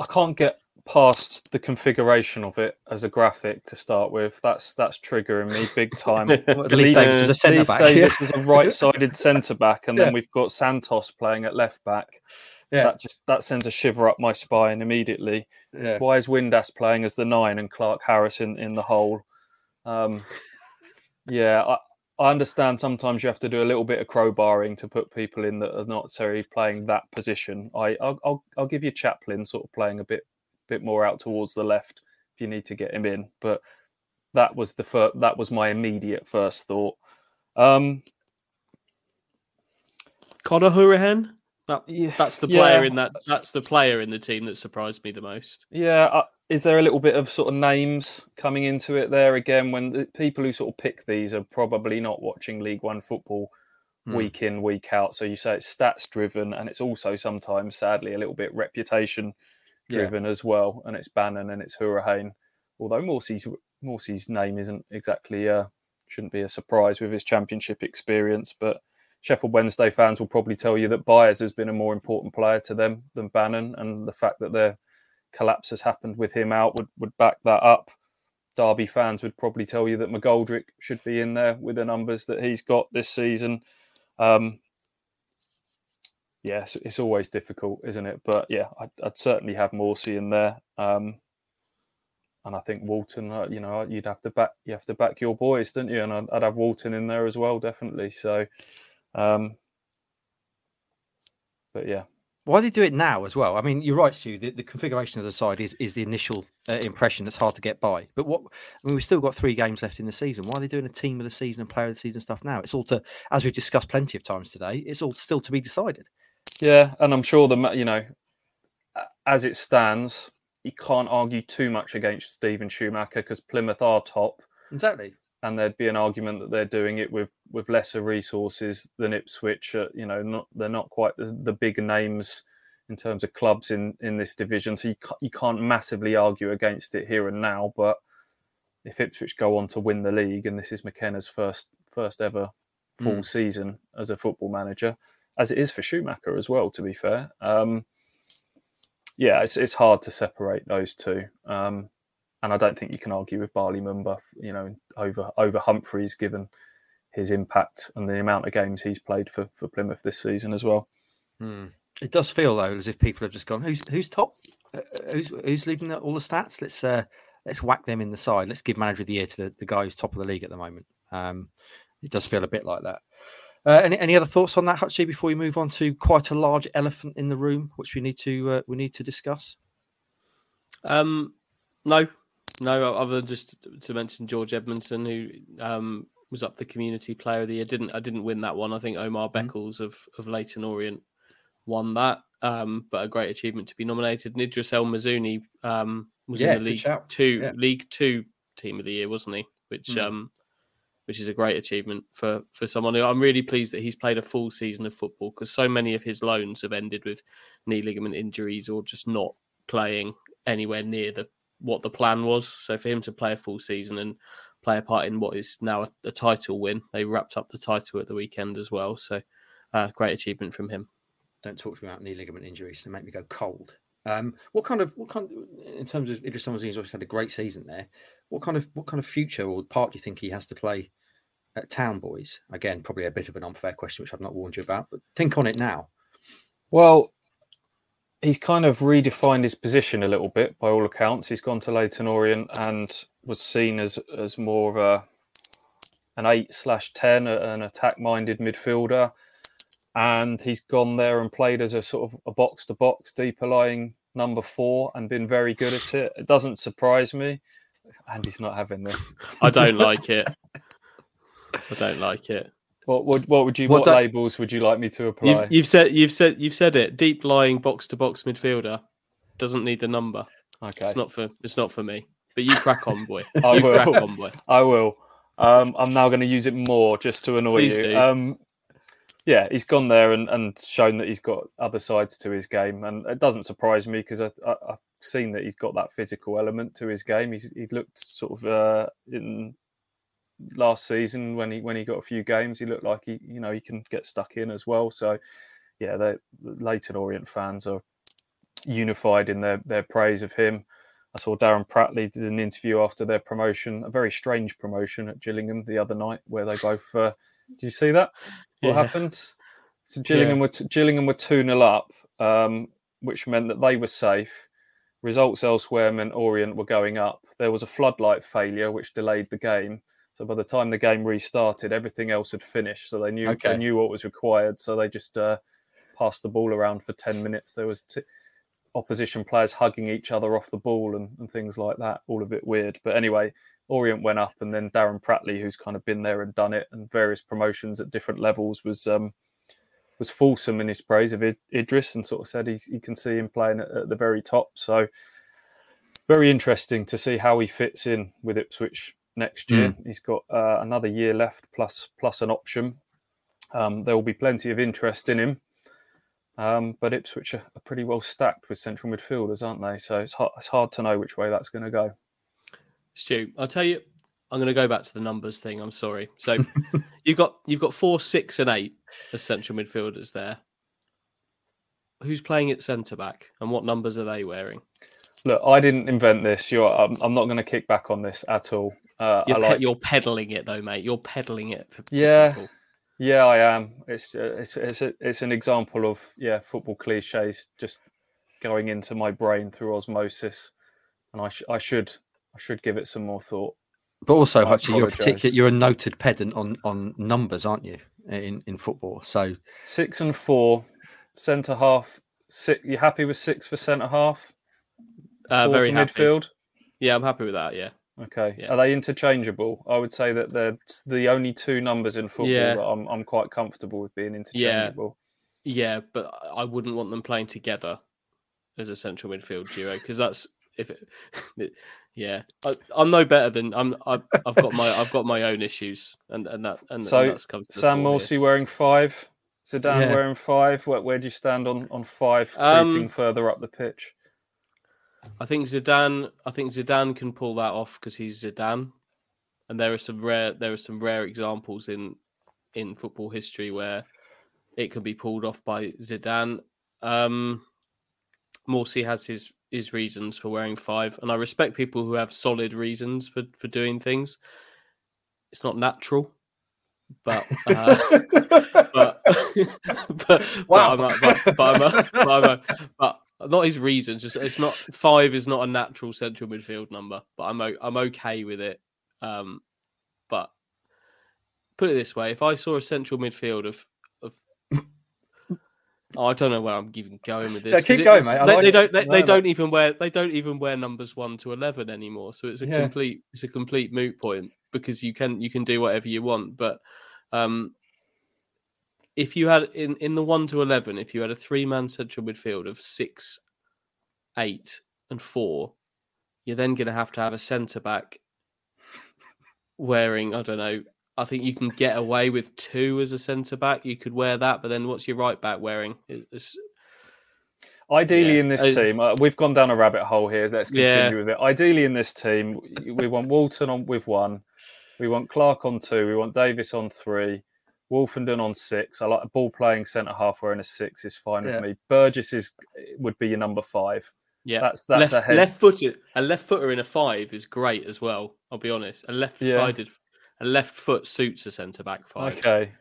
I can't get past the configuration of it as a graphic to start with. That's that's triggering me big time. Leif Davis is a centre back. Davis is a right-sided centre back, and Yeah. then we've got Santos playing at left back. Yeah. That just that sends a shiver up my spine immediately. Yeah. Why is Windass playing as the nine and Clarke-Harris in, in the hole? Um, yeah, I, I understand sometimes you have to do a little bit of crowbarring to put people in that are not necessarily playing that position. I I'll, I'll, I'll give you Chaplin sort of playing a bit bit more out towards the left if you need to get him in, but that was the fir- that was my immediate first thought. Um, Conor Hourihane. That, Yeah, that's the player yeah. in that. That's the player in the team that surprised me the most. Yeah, uh, is there a little bit of sort of names coming into it there again? When the people who sort of pick these are probably not watching League One football Hmm. week in week out. So you say it's stats driven, and it's also sometimes, sadly, a little bit reputation Yeah. driven as well. And it's Bannon and it's Hourihane. Although Morsy's Morsy's name isn't exactly uh, shouldn't be a surprise with his championship experience, but Sheffield Wednesday fans will probably tell you that Byers has been a more important player to them than Bannon, and the fact that their collapse has happened with him out would, would back that up. Derby fans would probably tell you that McGoldrick should be in there with the numbers that he's got this season. Um, yes, it's always difficult, isn't it? But yeah, I'd, I'd certainly have Morsy in there. Um, and I think Walton, uh, you know, you'd have to back you have to back your boys, don't you? And I'd, I'd have Walton in there as well, definitely. So, um, but yeah, Why do they do it now as well? I mean, you're right, Stu. The, the configuration of the side is, is the initial uh, impression that's hard to get by. But what I mean, we've still got three games left in the season. Why are they doing a team of the season and player of the season stuff now? It's all to, as we've discussed plenty of times today, it's all still to be decided. Yeah, and I'm sure the you know, as it stands, you can't argue too much against Steven Schumacher because Plymouth are top, Exactly. And there'd be an argument that they're doing it with with lesser resources than Ipswich. Uh, you know, not they're not quite the, the big names in terms of clubs in in this division, so you you can't massively argue against it here and now. But if Ipswich go on to win the league, and this is McKenna's first first ever full Mm. season as a football manager, as it is for Schumacher as well. To be fair, um, yeah, it's it's hard to separate those two, um, and I don't think you can argue with Bali Mumba, you know, over over Humphreys given his impact and the amount of games he's played for for Plymouth this season as well. It does feel though as if people have just gone, "Who's who's top? Uh, who's who's leading all the stats? Let's uh, let's whack them in the side. Let's give manager of the year to the, the guy who's top of the league at the moment." Um, it does feel a bit like that. Uh, any any other thoughts on that, Hutchie? Before we move on to quite a large elephant in the room, which we need to uh, we need to discuss. Um, no, no. Other than just to mention George Edmondson, who um, was up the Community Player of the Year. Didn't I didn't win that one. I think Omar. Beckles of of Leyton Orient won that. Um, but a great achievement to be nominated. Nidris El Mizouni um, was Yeah, in the League. Two Yeah. League Two Team of the Year, wasn't he? Which Mm. um, which is a great achievement for for someone who I'm really pleased that he's played a full season of football because so many of his loans have ended with knee ligament injuries or just not playing anywhere near the what the plan was. So for him to play a full season and play a part in what is now a, a title win, they wrapped up the title at the weekend as well. So uh, great achievement from him. Don't talk to me about knee ligament injuries; they make me go cold. Um, what kind of what kind in terms of Idris Summer's obviously had a great season there. What kind of what kind of future or part do you think he has to play at Town Boys? Again, probably a bit of an unfair question, which I've not warned you about, but think on it now. Well, he's kind of redefined his position a little bit by all accounts. He's gone to Leyton Orient and was seen as as more of a an eight slash ten, an attack minded midfielder. And he's gone there and played as a sort of a box to box, deeper lying number four, and been very good at it. It doesn't surprise me. Andy's not having this. I don't like it. I don't like it. What would what would you What what labels would you like me to apply? You've, you've said you've said you've said it. Deep lying box to box midfielder doesn't need the number. okay, It's not for it's not for me. But you crack on, boy. I you will. crack on, boy. I will. Um, I'm now going to use it more just to annoy Please you. Um, yeah, he's gone there and, and shown that he's got other sides to his game, and it doesn't surprise me because I, I, I've seen that he's got that physical element to his game. He's, he looked sort of uh, in last season when he when he got a few games, he looked like he you know he can get stuck in as well. So yeah, the Leyton Orient fans are unified in their their praise of him. I saw Darren Pratley did an interview after their promotion, a very strange promotion at Gillingham the other night, where they both. Uh, did you see that? What Yeah. happened? So Gillingham Yeah. were t- Gillingham were two 0 up, um, which meant that they were safe. Results elsewhere meant Orient were going up. There was a floodlight failure which delayed the game. So by the time the game restarted, everything else had finished. So they knew Okay. they knew what was required. So they just uh, passed the ball around for ten minutes. There was t- opposition players hugging each other off the ball and, and things like that. All a bit weird. But anyway, Orient went up, and then Darren Pratley, who's kind of been there and done it, and various promotions at different levels, was um, was fulsome in his praise of Id- Idris, and sort of said he's, he can see him playing at, at the very top. So very interesting to see how he fits in with Ipswich next year. He's got uh, another year left plus plus an option. Um, there will be plenty of interest in him. Um, but Ipswich are, are pretty well stacked with central midfielders, aren't they? So it's hard, it's hard to know which way that's going to go. Stu, I'll tell you, I'm going to go back to the numbers thing. I'm sorry. So you've got you've got four, six, and eight as central midfielders there. Who's playing at centre back, and what numbers are they wearing? Look, I didn't invent this. You're, I'm, I'm not going to kick back on this at all. Uh, You're, I pe- you're peddling it though, mate. You're peddling it. to Yeah. people. yeah, I am. It's uh, it's it's, a, it's an example of yeah football cliches just going into my brain through osmosis, and I sh- I should I should give it some more thought. But also, I Hutchie, you're a particular, you're a noted pedant on on numbers, aren't you? In in football, so Six and four, centre half. Six, you happy with six for centre half? Uh, very for happy. midfield. Yeah, I'm happy with that. Yeah. Okay. Yeah. Are they interchangeable? I would say that they're the only two numbers in football Yeah. that I'm I'm quite comfortable with being interchangeable. Yeah, yeah, but I wouldn't want them playing together as a central midfield duo because that's if it. yeah, I, I'm no better than I'm. I've, I've got my I've got my own issues, and and that and, So, and that's comes to Sam fore here. Wearing five. Zidane Yeah. wearing five. Where, where do you stand on, on five, Um, creeping further up the pitch? I think Zidane. I think Zidane can pull that off because he's Zidane, and there are some rare there are some rare examples in in football history where it can be pulled off by Zidane. Um, Morsy has his his reasons for wearing five, and I respect people who have solid reasons for for doing things. It's not natural, but uh, but but, Wow. but I'm a, but, but I'm a, but, I'm a, but not his reasons. Just it's not five is not a natural central midfield number, but I'm o- I'm okay with it. Um, but put it this way: if I saw a central midfield of of Oh, I don't know where I'm even going with this. Yeah, keep it- going, mate. They, like they don't. They, they don't even wear. They don't even wear numbers one to eleven anymore. So it's a Yeah. complete. It's a complete moot point because you can you can do whatever you want. But um, if you had in in the one to eleven, if you had a three man central midfield of six, eight, and four, you're then going to have to have a centre back wearing. I don't know. I think you can get away with two as a centre back. You could wear that, but then what's your right back wearing? It's, Ideally, Yeah. in this team, uh, we've gone down a rabbit hole here. Let's continue Yeah. with it. Ideally, in this team, we want Walton on with one, we want Clarke on two, we want Davis on three, Woolfenden on six. I like a ball playing centre half wearing a six is fine Yeah. with me. Burgess is would be your number five. yeah, That's that's left a head. left footed. A left footer in a five is great as well. I'll be honest. A left Yeah. sided, a left foot suits a centre back five. Okay,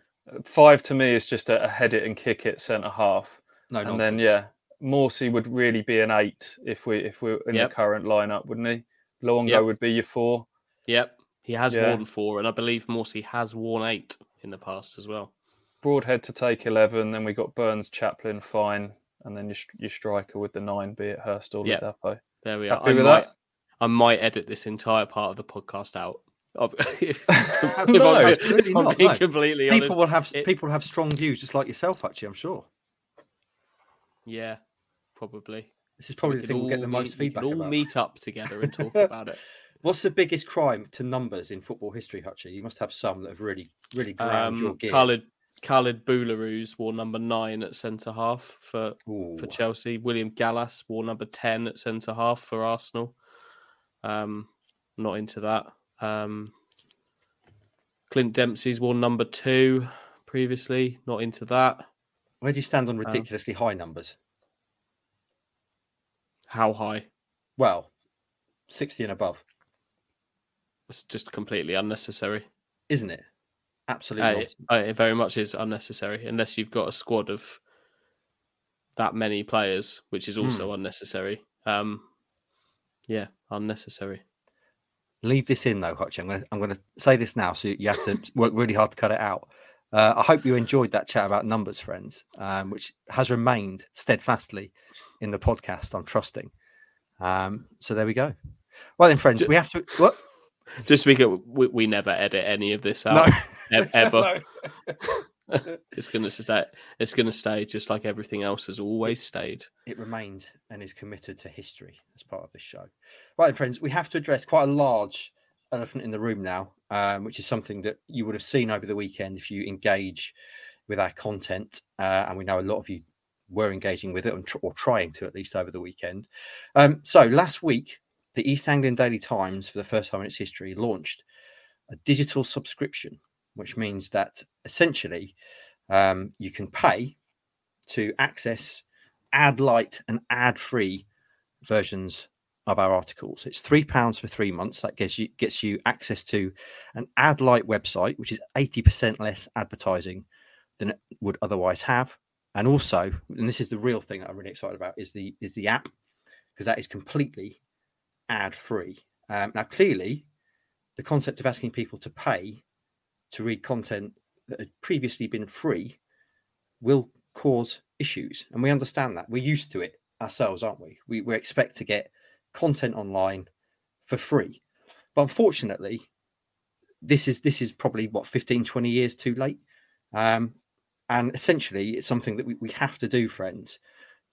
five to me is just a, a head it and kick it centre half, No and nonsense. then yeah, Morsy would really be an eight if we if we're in Yep. the current lineup, wouldn't he? Luongo Yep. would be your four. Yep, he has Yeah. worn four, and I believe Morsy has worn eight in the past as well. Broadhead to take 11. Then we got Burns, Chaplin, fine. And then your, your striker with the nine, be it Hirst or Yeah. Ladapo. There we are. Happy I with might, that? I might edit this entire part of the podcast out. If, if No, I'm, if I'm not, being no. completely honest, people will have it- people will have strong views just like yourself, actually. I'm sure. yeah, probably. This is probably We the thing we'll get all the meet- most we feedback all about. meet up together and talk about it. What's the biggest crime to numbers in football history, Hutchie? You must have some that have really, really ground your Um, gears. coloured Khalid Boulahrouz wore number nine at centre half for Ooh. for Chelsea. William Gallas wore number ten at centre half for Arsenal. Um, not into that. Um, Clint Dempsey's wore number two previously. Not into that. Where do you stand on ridiculously high numbers? How high? Well, 60 and above, It's just completely unnecessary. isn't it? Absolutely. Uh, it, it very much is unnecessary unless you've got a squad of that many players, which is also unnecessary. Um, yeah, unnecessary. Leave this in though, Hutch. I'm going to I'm going to say this now, so you have to work really hard to cut it out. Uh, I hope you enjoyed that chat about numbers, friends, um, which has remained steadfastly in the podcast. I'm trusting. Um, so there we go. Well then, friends, we have to. What? Just to be clear, we, we never edit any of this out No, e- ever. It's gonna stay. It's gonna stay just like everything else has always stayed. It remains and is committed to history as part of this show. Right, friends, we have to address quite a large elephant in the room now, um, which is something that you would have seen over the weekend if you engage with our content. Uh, and we know a lot of you were engaging with it or, tr- or trying to at least over the weekend. Um, so last week, the East Anglian Daily Times, for the first time in its history, launched a digital subscription, which means that essentially um, you can pay to access ad light and ad free versions of our articles. It's three pounds for three months. That gets you gets you access to an ad light website, which is eighty percent less advertising than it would otherwise have. And also, and this is the real thing that I'm really excited about, is the is the app because that is completely ad free. Um, now, clearly, the concept of asking people to pay to read content that had previously been free will cause issues, and we understand that. We're used to it ourselves, aren't we? We, we expect to get content online for free, but unfortunately, this is this is probably what 15, 20 years too late. Um, and essentially, it's something that we, we have to do, friends,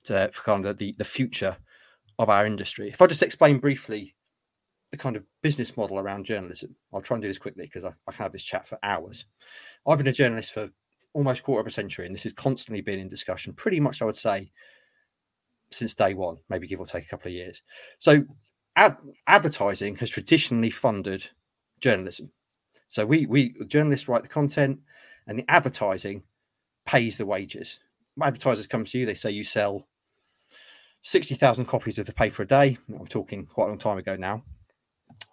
to for kind of the, the future of our industry. If I just explain briefly the kind of business model around journalism, I'll try and do this quickly because I, I have this chat for hours. I've been a journalist for almost quarter of a century, and this has constantly been in discussion. Pretty much, I would say, since day one, maybe give or take a couple of years. So, ad- advertising has traditionally funded journalism. So we we journalists write the content, and the advertising pays the wages. Advertisers come to you, they say you sell sixty thousand copies of the paper a day. I'm talking quite a long time ago now.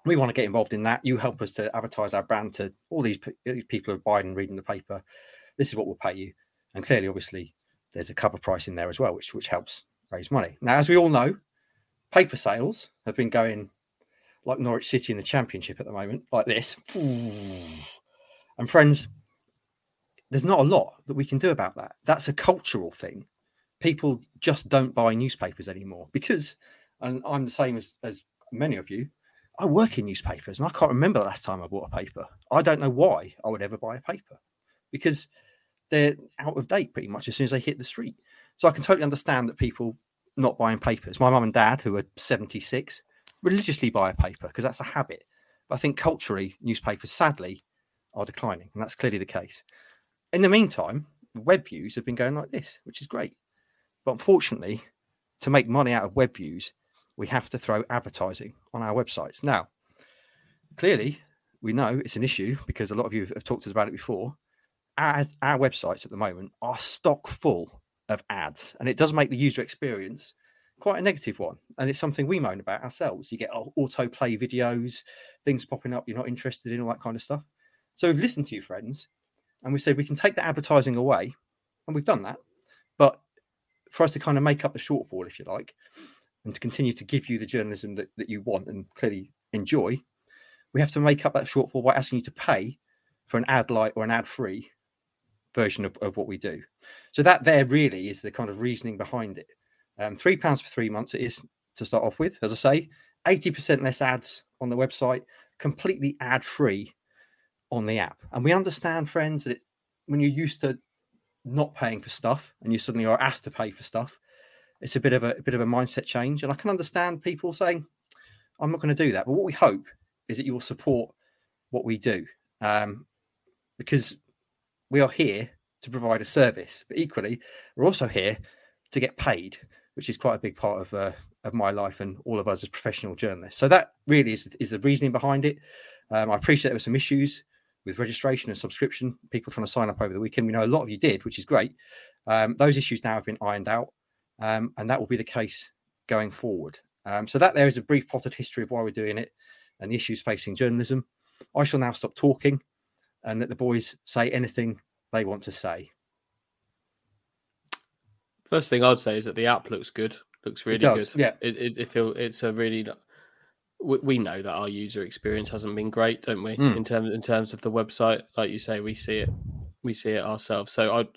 We want to get involved in that. You help us to advertise our brand to all these pe- people who are buying and reading the paper. This is what we'll pay you, and clearly, obviously, there's a cover price in there as well, which which helps raise money. Now, as we all know, paper sales have been going like Norwich City in the Championship at the moment, like this. And friends, there's not a lot that we can do about that. That's a cultural thing. People just don't buy newspapers anymore because, and I'm the same as, as many of you, I work in newspapers and I can't remember the last time I bought a paper. I don't know why I would ever buy a paper because they're out of date pretty much as soon as they hit the street. So I can totally understand that people not buying papers. My mum and dad, who are 76, religiously buy a paper because that's a habit. But I think culturally, newspapers sadly are declining, and that's clearly the case. In the meantime, web views have been going like this, which is great. But unfortunately, to make money out of web views, we have to throw advertising on our websites. Now, clearly, we know it's an issue because a lot of you have talked to us about it before. Our, our websites at the moment are stock full of ads, and it does make the user experience quite a negative one. And it's something we moan about ourselves. You get au- autoplay videos, things popping up you're not interested in, all that kind of stuff. So we've listened to you, friends, and we said we can take the advertising away, and we've done that. But for us to kind of make up the shortfall, if you like, and to continue to give you the journalism that, that you want and clearly enjoy, we have to make up that shortfall by asking you to pay for an ad light or an ad free version of, of what we do. So that there really is the kind of reasoning behind it. Um, three pounds for three months it is to start off with. As I say, 80% less ads on the website, completely ad free on the app. And we understand, friends, that it, when you're used to not paying for stuff and you suddenly are asked to pay for stuff, it's a bit of a, a bit of a mindset change. And I can understand people saying, I'm not going to do that. But what we hope is that you will support what we do. Um, because we are here to provide a service, but equally, we're also here to get paid, which is quite a big part of uh, of my life and all of us as professional journalists. So that really is is the reasoning behind it. Um, I appreciate there were some issues with registration and subscription, people trying to sign up over the weekend. We know a lot of you did, which is great. Um, those issues now have been ironed out, um, and that will be the case going forward. Um, so that there is a brief potted history of why we're doing it and the issues facing journalism. I shall now stop talking and let the boys say anything they want to say. First thing I'd say is that the app looks good. Looks really good. yeah. It, it, it feel it's a really. We, we know that our user experience hasn't been great, don't we? Mm. In terms in terms of the website, like you say, we see it, we see it ourselves. So I'd,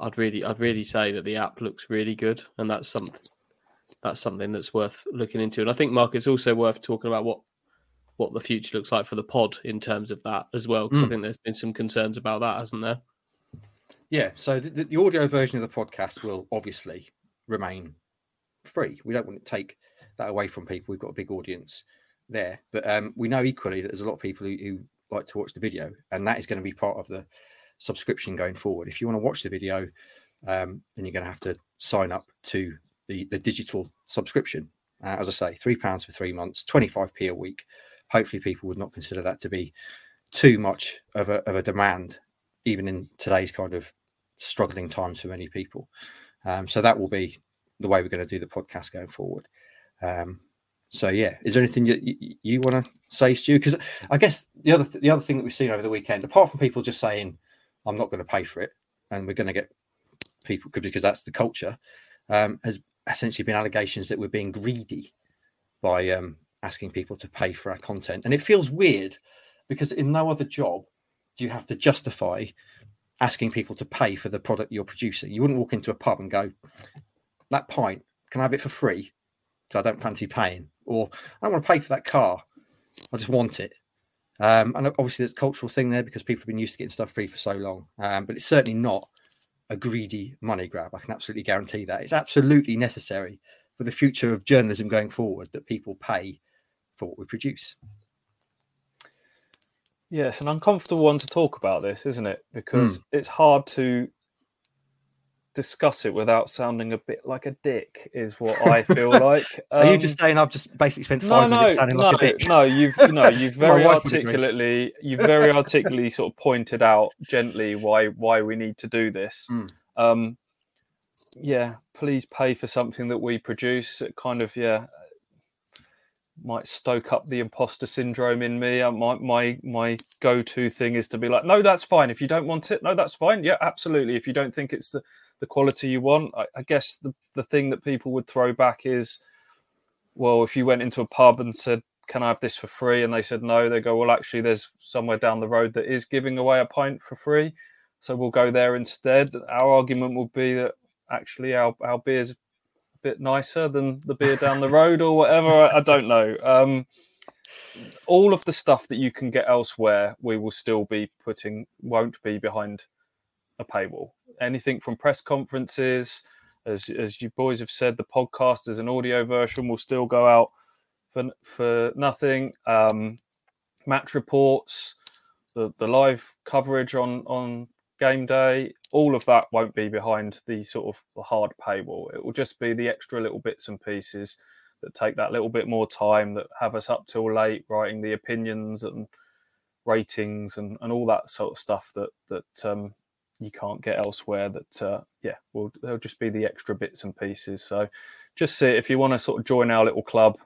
I'd really, I'd really say that the app looks really good, and that's something, that's something that's worth looking into. And I think Mark, it's also worth talking about what, what the future looks like for the pod in terms of that as well, because I Mm. think there's been some concerns about that, hasn't there? Yeah, so the, the audio version of the podcast will obviously remain free. We don't want to take that away from people. We've got a big audience there, but um, we know equally that there's a lot of people who, who like to watch the video, and that is going to be part of the subscription going forward. If you want to watch the video, um, then you're going to have to sign up to the, the digital subscription. Uh, as I say, three pounds for three months, 25p a week. Hopefully, people would not consider that to be too much of a, of a demand, even in today's kind of struggling times for many people. Um, so that will be the way we're going to do the podcast going forward. Um, so yeah, is there anything you, you, you want to say, Stu? Because I guess the other th- the other thing that we've seen over the weekend, apart from people just saying, "I'm not going to pay for it," and we're going to get people because that's the culture, um, has essentially been allegations that we're being greedy by um, asking people to pay for our content, and it feels weird because in no other job do you have to justify asking people to pay for the product you're producing. You wouldn't walk into a pub and go, "That pint, can I have it for free?" I don't fancy paying, or I don't want to pay for that car. I just want it. Um, and obviously, there's a cultural thing there because people have been used to getting stuff free for so long. Um, but it's certainly not a greedy money grab. I can absolutely guarantee that. It's absolutely necessary for the future of journalism going forward that people pay for what we produce. It's an uncomfortable one to talk about this, isn't it? Because it's hard to discuss it without sounding a bit like a dick, is what I feel like. Are you Um, just saying I've just basically spent five no, minutes sounding no, like a dick? no. You've no, you've very wife would agree. articulately, you've very articulately sort of pointed out gently why why we need to do this. Mm. Um, yeah, please pay for something that we produce. It kind of yeah might stoke up the imposter syndrome in me. Uh, my my my go to thing is to be like, no, that's fine. If you don't want it, no, that's fine. Yeah, absolutely. If you don't think it's the the quality you want, I, I guess the the thing that people would throw back is, well, if you went into a pub and said, "Can I have this for free?" and they said no, they go, "Well, actually, there's somewhere down the road that is giving away a pint for free, so we'll go there instead." Our argument will be that actually our our beer's a bit nicer than the beer down the road or whatever. I, I don't know. Um, all of the stuff that you can get elsewhere, we will still be putting, won't be behind a paywall. Anything from press conferences, as as you boys have said, the podcast as an audio version will still go out for for nothing. Um, match reports, the the live coverage on on game day, all of that won't be behind the sort of the hard paywall. It will just be the extra little bits and pieces that take that little bit more time that have us up till late writing the opinions and ratings and, and all that sort of stuff that that um, you can't get elsewhere that uh, yeah will they'll just be the extra bits and pieces. So just see if you want to sort of join our little club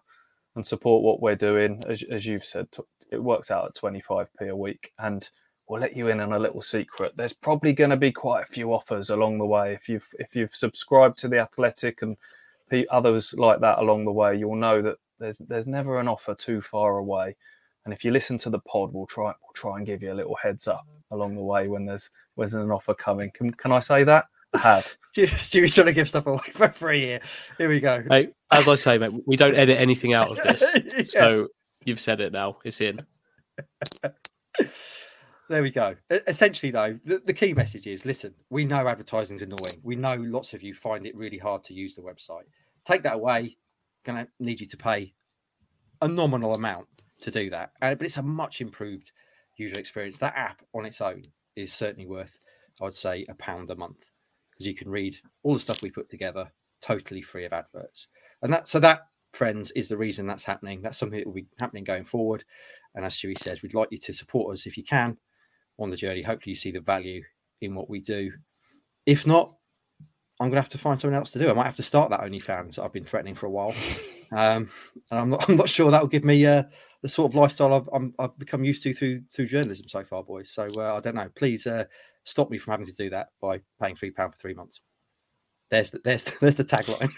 and support what we're doing as, as you've said it works out at 25p a week and we'll let you in on a little secret. There's probably going to be quite a few offers along the way. If you've if you've subscribed to the athletic and others like that along the way you'll know that there's there's never an offer too far away. And if you listen to the pod we'll try we'll try and give you a little heads up along the way when there's when there's an offer coming can, can i say that i have Stu- Stu's trying to give stuff away for free here. Here we go. Hey, as I say, mate, we don't edit anything out of this. Yeah. So you've said it now. It's in. There we go. Essentially, though, the, the key message is listen, we know advertising's annoying. We know lots of you find it really hard to use the website. Take that away, going to need you to pay a nominal amount to do that. Uh, but it's a much improved user experience. That app on its own is certainly worth I would say a pound a month because you can read all the stuff we put together totally free of adverts. And that so that friends is the reason that's happening. That's something that will be happening going forward. And as Stewie says, we'd like you to support us if you can on the journey. Hopefully, you see the value in what we do. If not, I'm going to have to find something else to do. I might have to start that OnlyFans I've been threatening for a while. Um, and I'm not, I'm not sure that will give me uh, the sort of lifestyle I've, i have become used to through through journalism so far, boys. So uh, I don't know. Please uh, stop me from having to do that by paying three pound for three months. There's the, there's there's the tagline.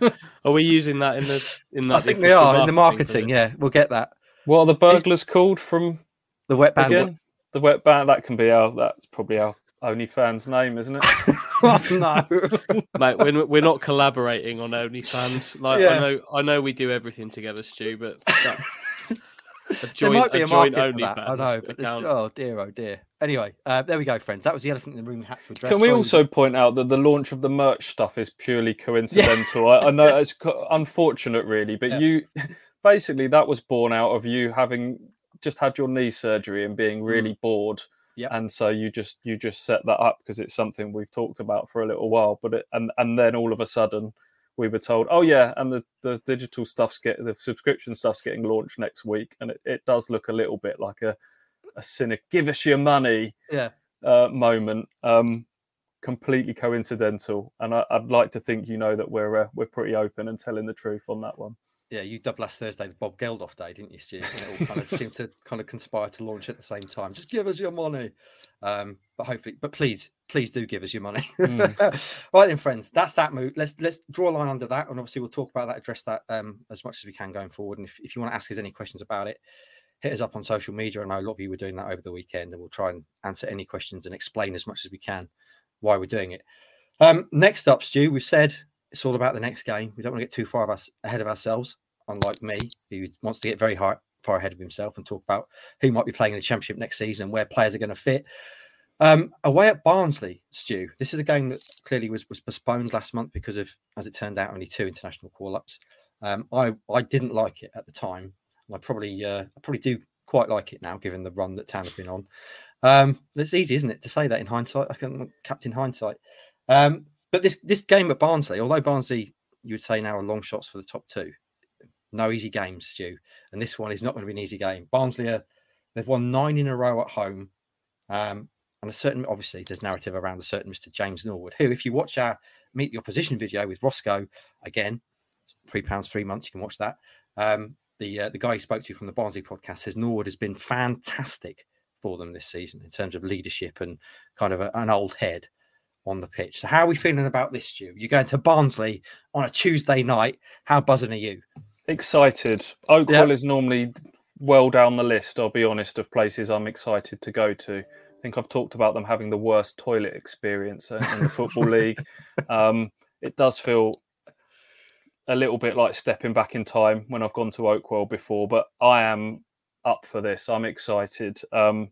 are we using that in the in that? I think we are in the marketing. Yeah, we'll get that. What are the burglars called from the wet band? Again? The wet band. That can be our. That's probably our OnlyFans name, isn't it? no, mate. We're, we're not collaborating on OnlyFans. Like yeah. I know, I know we do everything together, Stu, but that, a joint, there might be a, a joint OnlyFans. I know, but this, oh dear, oh dear. Anyway, uh, there we go, friends. That was the elephant in the room we had to address. Can we also point out that the launch of the merch stuff is purely coincidental? Yeah. I, I, know it's unfortunate, really, but yeah. you basically that was born out of you having just had your knee surgery and being really mm. bored yeah. And so you just you just set that up because it's something we've talked about for a little while. But it, and and then all of a sudden we were told, oh yeah, and the, the digital stuff's get the subscription stuff's getting launched next week, and it, it does look a little bit like a a cynic give us your money yeah uh, moment. Um, completely coincidental, and I, would like to think you know that we're uh, we're pretty open and telling the truth on that one yeah, you dubbed last Thursday the Bob Geldof day, didn't you, Stu? And it all kind of seemed to kind of conspire to launch at the same time. Just give us your money. Um, but hopefully, but please, please do give us your money. Mm. right then, friends, that's that move. Let's let's draw a line under that, and obviously we'll talk about that, address that um, as much as we can going forward. And if, if you want to ask us any questions about it, hit us up on social media. I know a lot of you were doing that over the weekend, and we'll try and answer any questions and explain as much as we can why we're doing it. Um, next up, Stu, we've said it's all about the next game. We don't want to get too far of us ahead of ourselves unlike me, who wants to get very high, far ahead of himself and talk about who might be playing in the championship next season, and where players are going to fit. Um, away at Barnsley, Stu. This is a game that clearly was, was postponed last month because of, as it turned out, only two international call-ups. Um, I I didn't like it at the time. I probably uh, I probably do quite like it now, given the run that Town have been on. Um, it's easy, isn't it, to say that in hindsight? I can captain hindsight. Um, but this this game at Barnsley, although Barnsley you would say now are long shots for the top two, no easy games, Stu. And this one is not going to be an easy game. Barnsley, are, they've won nine in a row at home. Um, and a certain, obviously, there's narrative around a certain Mr. James Norwood, who, if you watch our Meet the Opposition video with Roscoe, again, three pounds, three months, you can watch that. Um, the uh, the guy he spoke to from the Barnsley podcast says Norwood has been fantastic for them this season in terms of leadership and kind of a, an old head on the pitch. So, how are we feeling about this, Stu? You're going to Barnsley on a Tuesday night. How buzzing are you? Excited. Oakwell yep. is normally well down the list, I'll be honest, of places I'm excited to go to. I think I've talked about them having the worst toilet experience in the Football League. Um, it does feel a little bit like stepping back in time when I've gone to Oakwell before, but I am up for this. I'm excited. Um,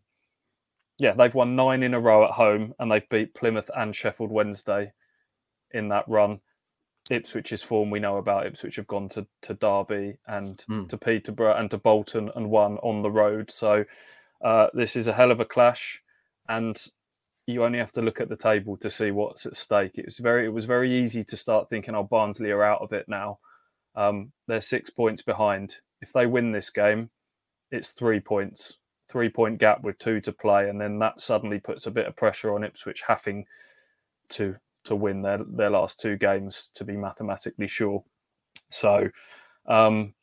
yeah, they've won nine in a row at home and they've beat Plymouth and Sheffield Wednesday in that run. Ipswich's form we know about. Ipswich have gone to, to Derby and mm. to Peterborough and to Bolton and won on the road. So uh, this is a hell of a clash, and you only have to look at the table to see what's at stake. It was very it was very easy to start thinking, oh, Barnsley are out of it now. Um, they're six points behind. If they win this game, it's three points, three point gap with two to play, and then that suddenly puts a bit of pressure on Ipswich having to to win their their last two games to be mathematically sure. So um,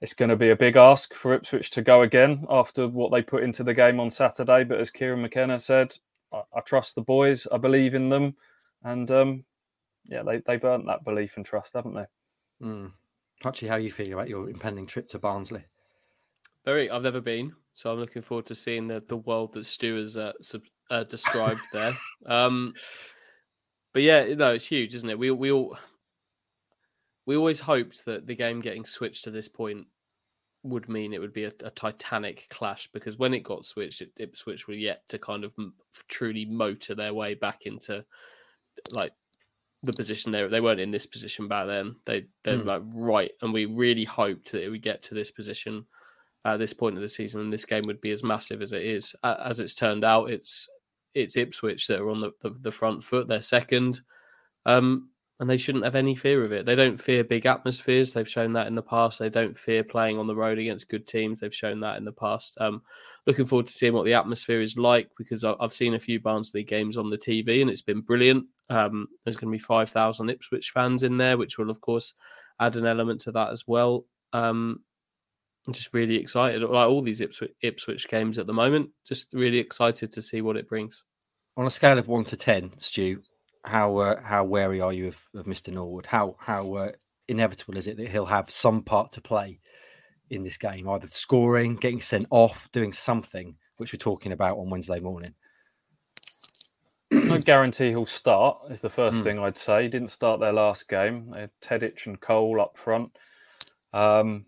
it's going to be a big ask for Ipswich to go again after what they put into the game on Saturday. But as Kieran McKenna said, I, I trust the boys. I believe in them, and um, yeah, they they've earned that belief and trust, haven't they? Mm. Actually, how are you feeling about your impending trip to Barnsley? Very. I've never been, so I'm looking forward to seeing the the world that Stu has uh, sub, uh, described there. Um, but yeah, no, it's huge, isn't it? We we all we always hoped that the game getting switched to this point would mean it would be a, a titanic clash because when it got switched, it, Ipswich were yet to kind of truly motor their way back into like the position they they weren't in this position back then. They they're mm. like right, and we really hoped that it would get to this position at this point of the season, and this game would be as massive as it is. As it's turned out, it's it's Ipswich that are on the, the, the front foot. They're second. Um, and they shouldn't have any fear of it. They don't fear big atmospheres. They've shown that in the past. They don't fear playing on the road against good teams. They've shown that in the past. Um, looking forward to seeing what the atmosphere is like because I've seen a few Barnsley games on the TV and it's been brilliant. Um, there's going to be 5,000 Ipswich fans in there, which will, of course, add an element to that as well. Um, I'm just really excited. Like all these Ipswich, Ipswich games at the moment, just really excited to see what it brings. On a scale of one to 10, Stu, how uh, how wary are you of, of Mr. Norwood? How how uh, inevitable is it that he'll have some part to play in this game, either scoring, getting sent off, doing something, which we're talking about on Wednesday morning? I guarantee he'll start. Is the first mm. thing I'd say. He didn't start their last game. They had Tedic and Cole up front, um,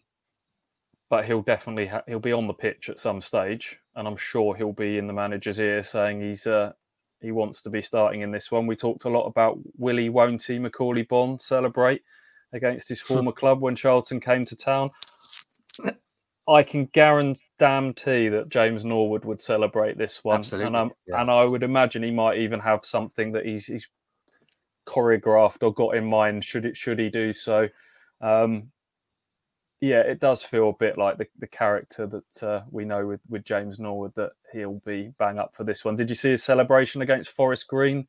but he'll definitely ha- he'll be on the pitch at some stage, and I'm sure he'll be in the manager's ear saying he's uh, he wants to be starting in this one. We talked a lot about Willie, won't he, Macauley Bonne celebrate against his former club when Charlton came to town. I can guarantee that James Norwood would celebrate this one, Absolutely, and, yeah. and I would imagine he might even have something that he's, he's choreographed or got in mind. Should it should he do so? Um, yeah, it does feel a bit like the, the character that uh, we know with, with James Norwood that he'll be bang up for this one. Did you see his celebration against Forest Green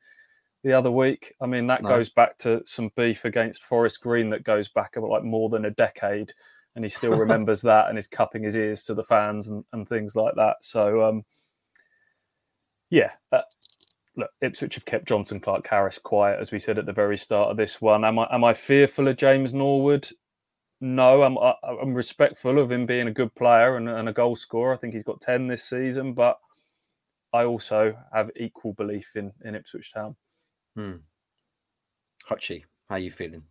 the other week? I mean, that No. goes back to some beef against Forest Green that goes back about like more than a decade, and he still remembers that and is cupping his ears to the fans and, and things like that. So, um, yeah. Uh, Look, Ipswich have kept Jonson Clarke-Harris quiet, as we said at the very start of this one. Am I am I fearful of James Norwood? No, I'm I- I'm respectful of him being a good player and, and a goal scorer. I think he's got ten this season, but I also have equal belief in in Ipswich Town. Hmm. Hutchie, how are you feeling?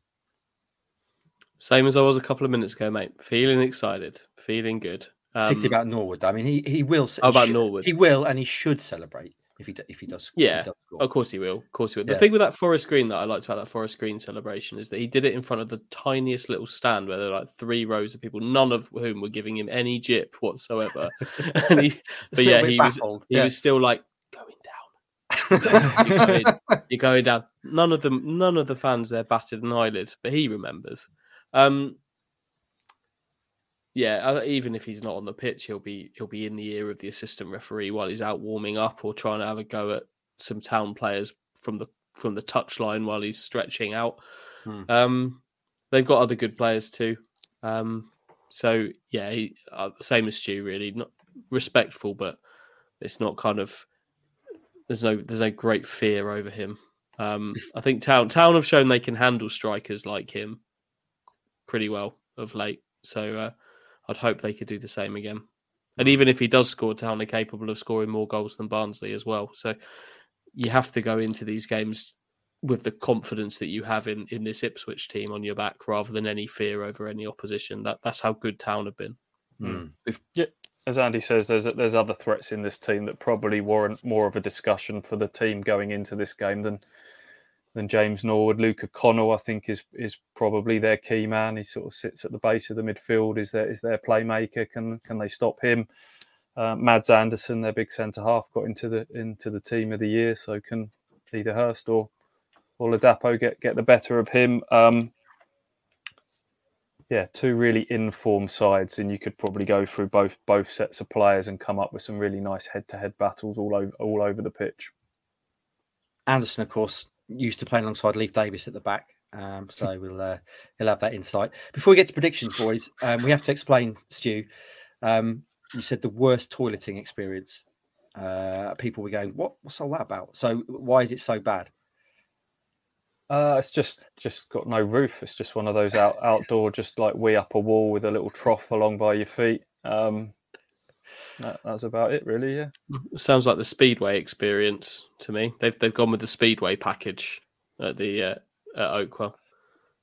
Same as I was a couple of minutes ago, mate. Feeling excited, feeling good. Um, Particularly about Norwood. I mean, he he will. Oh, about should- Norwood. He will, and he should celebrate if he if he does. if he Yeah, does score. Of course he will. Of course he will. The Yeah. thing with that Forest Green that I liked about that Forest Green celebration is that he did it in front of the tiniest little stand where there were like three rows of people, none of whom were giving him any jip whatsoever. and he, but yeah, little bit he was he yeah. was still like going down. You're going, you're going down. None of them, none of the fans there batted an eyelid, but he remembers. Um, yeah, uh, even if he's not on the pitch, he'll be he'll be in the ear of the assistant referee while he's out warming up or trying to have a go at some town players from the from the touchline while he's stretching out. Hmm. Um, they've got other good players too. Um, so yeah, he, uh, same as Stu, really not respectful, but it's not kind of there's no there's no great fear over him. Um, I think Town Town have shown they can handle strikers like him pretty well of late. So uh, I'd hope they could do the same again. And even if he does score, Town are capable of scoring more goals than Barnsley as well. So you have to go into these games with the confidence that you have in, in this Ipswich team on your back rather than any fear over any opposition. That that's how good Town have been. Hmm. As Andy says, there's there's other threats in this team that probably warrant more of a discussion for the team going into this game than than James Norwood. Luca Connell, I think, is is probably their key man. He sort of sits at the base of the midfield. Is their is their playmaker? Can can they stop him? Uh, Mads Andersen, their big centre half, got into the into the team of the year. So can either Hirst or or Ladapo get get the better of him? Um, yeah, two really informed sides, and you could probably go through both both sets of players and come up with some really nice head-to-head battles all over all over the pitch. Andersen, of course, used to playing alongside Leif Davis at the back. Um, so we'll uh, he'll have that insight. Before we get to predictions, boys, um, we have to explain, Stu. Um, you said the worst toileting experience. Uh, people were going, "What? What's all that about?" So why is it so bad? Uh, it's just just got no roof. It's just one of those out outdoor, just like we up a wall with a little trough along by your feet. Um, that, that's about it, really. Yeah. Sounds like the Speedway experience to me. They've they've gone with the Speedway package at the uh, at Oakwell.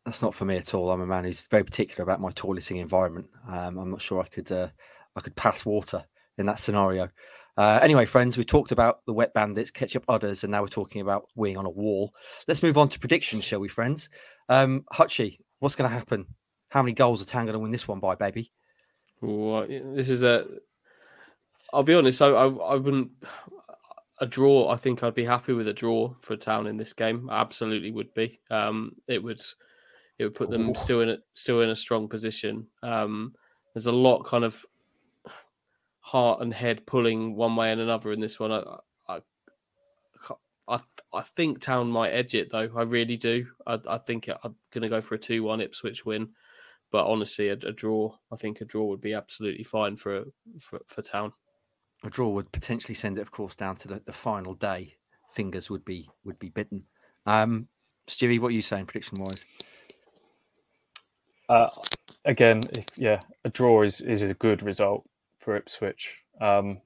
That's not for me at all. I'm a man who's very particular about my toileting environment. Um, I'm not sure I could uh, I could pass water in that scenario. Uh, anyway, friends, we've talked about the wet bandits, ketchup udders, and now we're talking about weeing on a wall. Let's move on to predictions, shall we, friends? Um, Hutchie, what's going to happen? How many goals are Town going to win this one by, baby? Well, this is a. I'll be honest. I, I I wouldn't. a draw. I think I'd be happy with a draw for Town in this game. I absolutely would be. Um, it would it would put them Ooh. still in a, still in a strong position. Um, there's a lot kind of heart and head pulling one way and another in this one. I I I, I think Town might edge it though. I really do. I, I think I'm going to go for a two-one Ipswich win. But honestly, a, a draw. I think a draw would be absolutely fine for for, for Town. A draw would potentially send it, of course, down to the, the final day. Fingers would be would be bitten. Um, Stewie, what are you saying prediction wise? Uh, again, if yeah, a draw is is a good result for Ipswich um,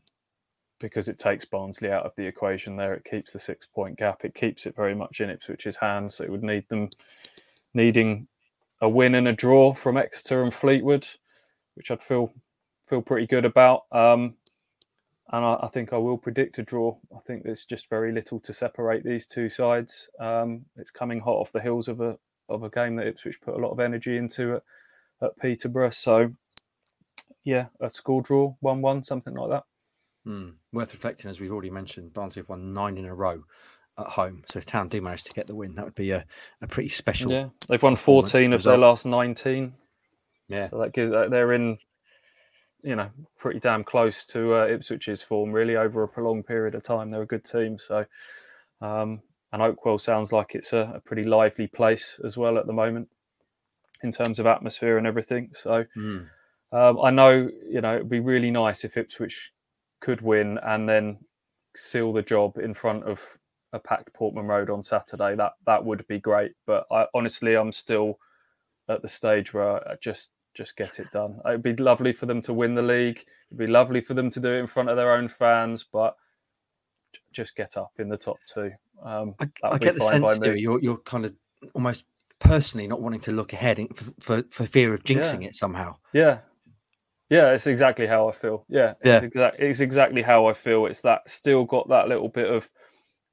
because it takes Barnsley out of the equation. There, it keeps the six point gap. It keeps it very much in Ipswich's hands. So it would need them needing a win and a draw from Exeter and Fleetwood, which I'd feel feel pretty good about. Um, and I, I think I will predict a draw. I think there's just very little to separate these two sides. Um, it's coming hot off the heels of a of a game that Ipswich put a lot of energy into at, at Peterborough. So, yeah, a score draw, one-one, something like that. Hmm. Worth reflecting, as we've already mentioned, Barnsley have won nine in a row at home. So if Town do manage to get the win, that would be a, a pretty special. Yeah, they've won 14 of their last 19. Yeah. So that gives uh, they're in, you know, pretty damn close to uh, Ipswich's form. Really, over a prolonged period of time, they're a good team. So, um, and Oakwell sounds like it's a, a pretty lively place as well at the moment, in terms of atmosphere and everything. So, Hmm. um, I know you know it'd be really nice if Ipswich could win and then seal the job in front of a packed Portman Road on Saturday. That that would be great. But I, honestly, I'm still at the stage where I just just get it done. It'd be lovely for them to win the league. It'd be lovely for them to do it in front of their own fans, but just get up in the top two. Um, I, I get the sense. Stewie, you're, you're kind of almost personally not wanting to look ahead in- for, for, for fear of jinxing it somehow. Yeah. Yeah, it's exactly how I feel. Yeah, Yeah. It's, exact, it's exactly how I feel. It's that still got that little bit of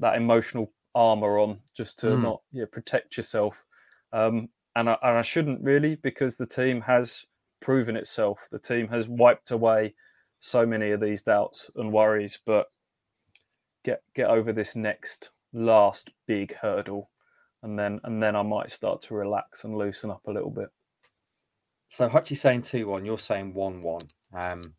that emotional armor on just to Mm. not yeah, protect yourself. Um, and, I, and I shouldn't really because the team has proven itself. The team has wiped away so many of these doubts and worries, but get get over this next last big hurdle and then and then I might start to relax and loosen up a little bit. So Hutchie's saying 2 1, you're saying 1 1. Um,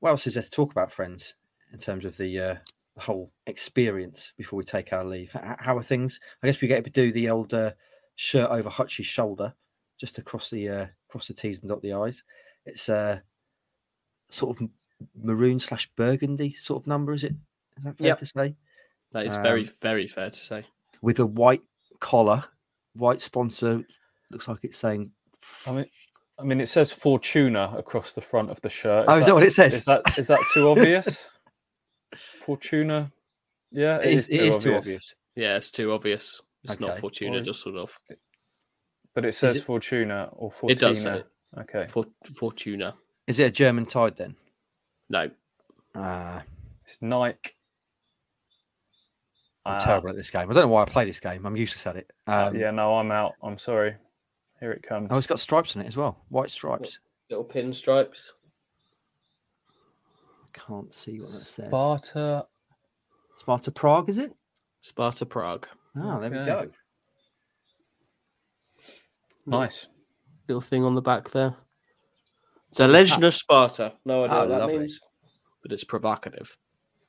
what else is there to talk about, friends, in terms of the, uh, whole experience before we take our leave? How are things? I guess we get to do the old uh, shirt over Hutchie's shoulder just across the uh, across the T's and dot the I's. It's uh, sort of maroon slash burgundy sort of number, is it? Is that fair Yep. to say? That is very Um, very fair to say. With a white collar, white sponsor. Looks like it's saying. I mean, I mean, it says Fortuna across the front of the shirt. Oh, is that what it says? Is that is that too obvious? Fortuna, yeah, It is, it is too obvious. Yeah, it's too obvious. It's not Fortuna, Well, just sort of. But it says it- Fortuna or Fortuna. It does say Okay, For, Fortuna. Is it a German tide then? No, Uh, it's Nike. I'm Ah, terrible at this game. I don't know why I play this game. I'm useless at it. Um, yeah, no, I'm out. I'm sorry. Here it comes. Oh, it's got stripes on it as well. White stripes. little pinstripes. Can't see what that says. Sparta. Sparta Prague, is it? Sparta Prague. Oh, there we go. Nice. Little thing on the back there. Zalezhna Sparta. No idea Ah, what that lovely. means, but it's provocative.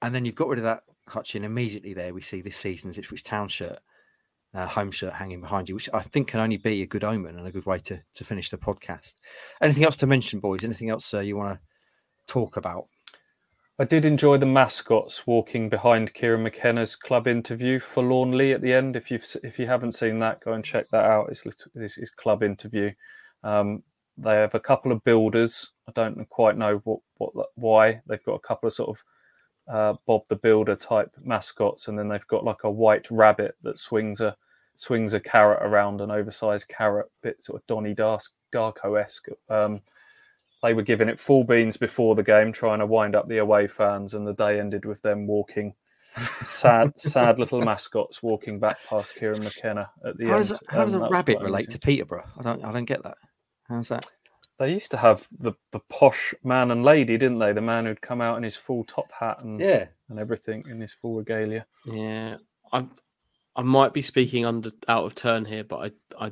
And then you've got rid of that Hutchin. Immediately there, we see this season's Ipswich Town shirt, uh, home shirt hanging behind you, which I think can only be a good omen and a good way to, to finish the podcast. Anything else to mention, boys? Anything else uh, you want to talk about? I did enjoy the mascots walking behind Kieran McKenna's club interview forlornly at the end. If you've if you haven't seen that, go and check that out. It's it's his club interview. Um, they have a couple of builders. I don't quite know what what why they've got a couple of sort of uh, Bob the Builder type mascots, and then they've got like a white rabbit that swings a swings a carrot around an oversized carrot, bit sort of Dark, Darko esque. Um, they were giving it full beans before the game, trying to wind up the away fans, and the day ended with them walking sad, sad little mascots walking back past Kieran McKenna at the How end. does, how does Um, a rabbit relate to Peterborough? I don't I don't get that. How's that? They used to have the, the posh man and lady, didn't they? The man who'd come out in his full top hat and Yeah, and everything in his full regalia. Yeah, I I might be speaking under out of turn here, but I I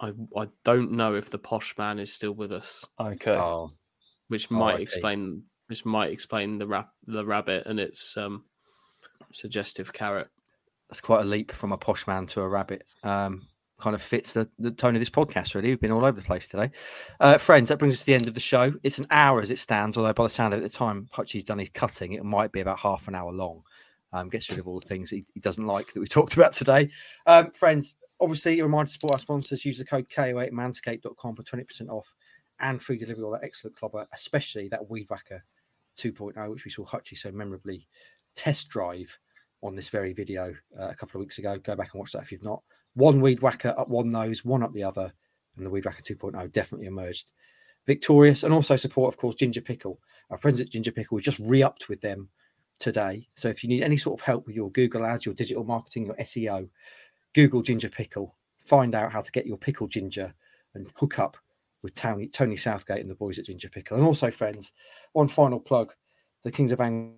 I, I don't know if the posh man is still with us, Okay. oh, which might R.I.P.. explain which might explain the rap the rabbit and its um suggestive carrot. that's quite a leap from a posh man to a rabbit. Um, kind of fits the, the tone of this podcast, really. We've been all over the place today. Uh, friends, that brings us to the end of the show. It's an hour as it stands, although by the sound of it, the time Hutchie's done his cutting, it might be about half an hour long. Um, gets rid of all the things he, he doesn't like that we talked about today. Um, friends, obviously, a reminder to support our sponsors. Use the code KOA manscaped.com for 20% off and free delivery all that excellent clobber, especially that Weed Whacker 2.0, which we saw Hutchie so memorably test drive on this very video uh, a couple of weeks ago. Go back and watch that if you've not. One Weed Whacker up one nose, one up the other, and the Weed Whacker 2.0 definitely emerged victorious. And also support, of course, Ginger Pickle. Our friends at Ginger Pickle, we just re-upped with them today. So if you need any sort of help with your Google ads, your digital marketing, your SEO, Google Ginger Pickle. Find out how to get your pickle ginger and hook up with Tony, Tony Southgate and the boys at Ginger Pickle. And also, friends, one final plug the Kings of Anglia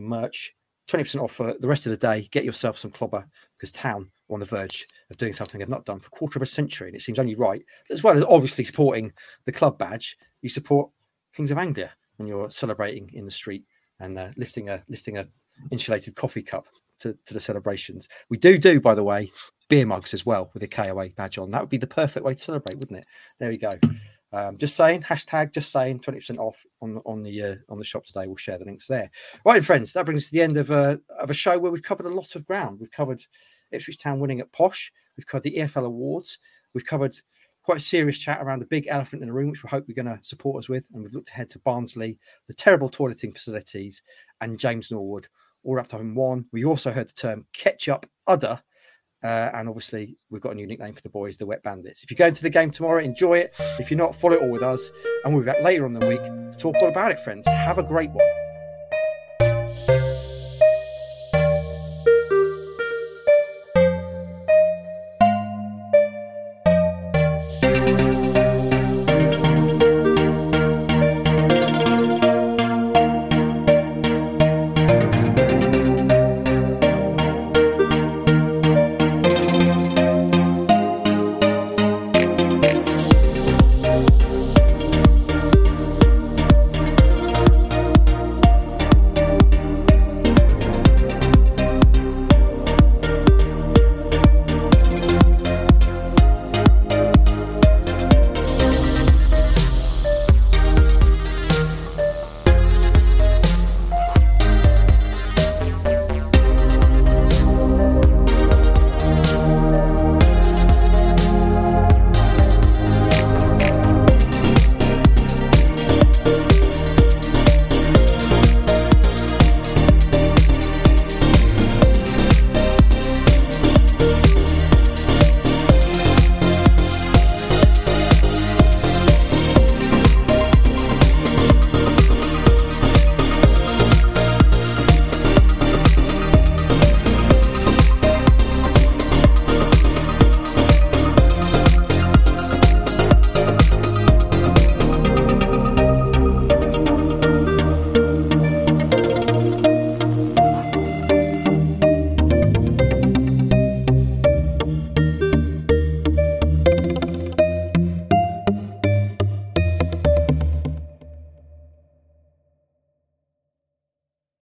merch. 20% off for the rest of the day. Get yourself some clobber because Town are on the verge of doing something they've not done for a quarter of a century. And it seems only right, as well as obviously supporting the club badge, you support Kings of Anglia when you're celebrating in the street and uh, lifting a lifting a insulated coffee cup to, to the celebrations. We do do, by the way, beer mugs as well with a KOA badge on. That would be the perfect way to celebrate, wouldn't it? There we go. Um, just saying, hashtag just saying, twenty percent off on on the uh, on the shop today. We'll share the links there. Right, friends, that brings us to the end of a of a show where we've covered a lot of ground. We've covered Ipswich Town winning at Posh. We've covered the EFL awards. We've covered quite a serious chat around the big elephant in the room, which we hope we're going to support us with. And we've looked ahead to Barnsley, the terrible toileting facilities, and James Norwood, all wrapped up in one. We also heard the term ketchup udder. Uh, and obviously, we've got a new nickname for the boys, the Wet Bandits. If you're going to the game tomorrow, enjoy it. If you're not, follow it all with us. And we'll be back later on the week to talk all about it, friends. Have a great one.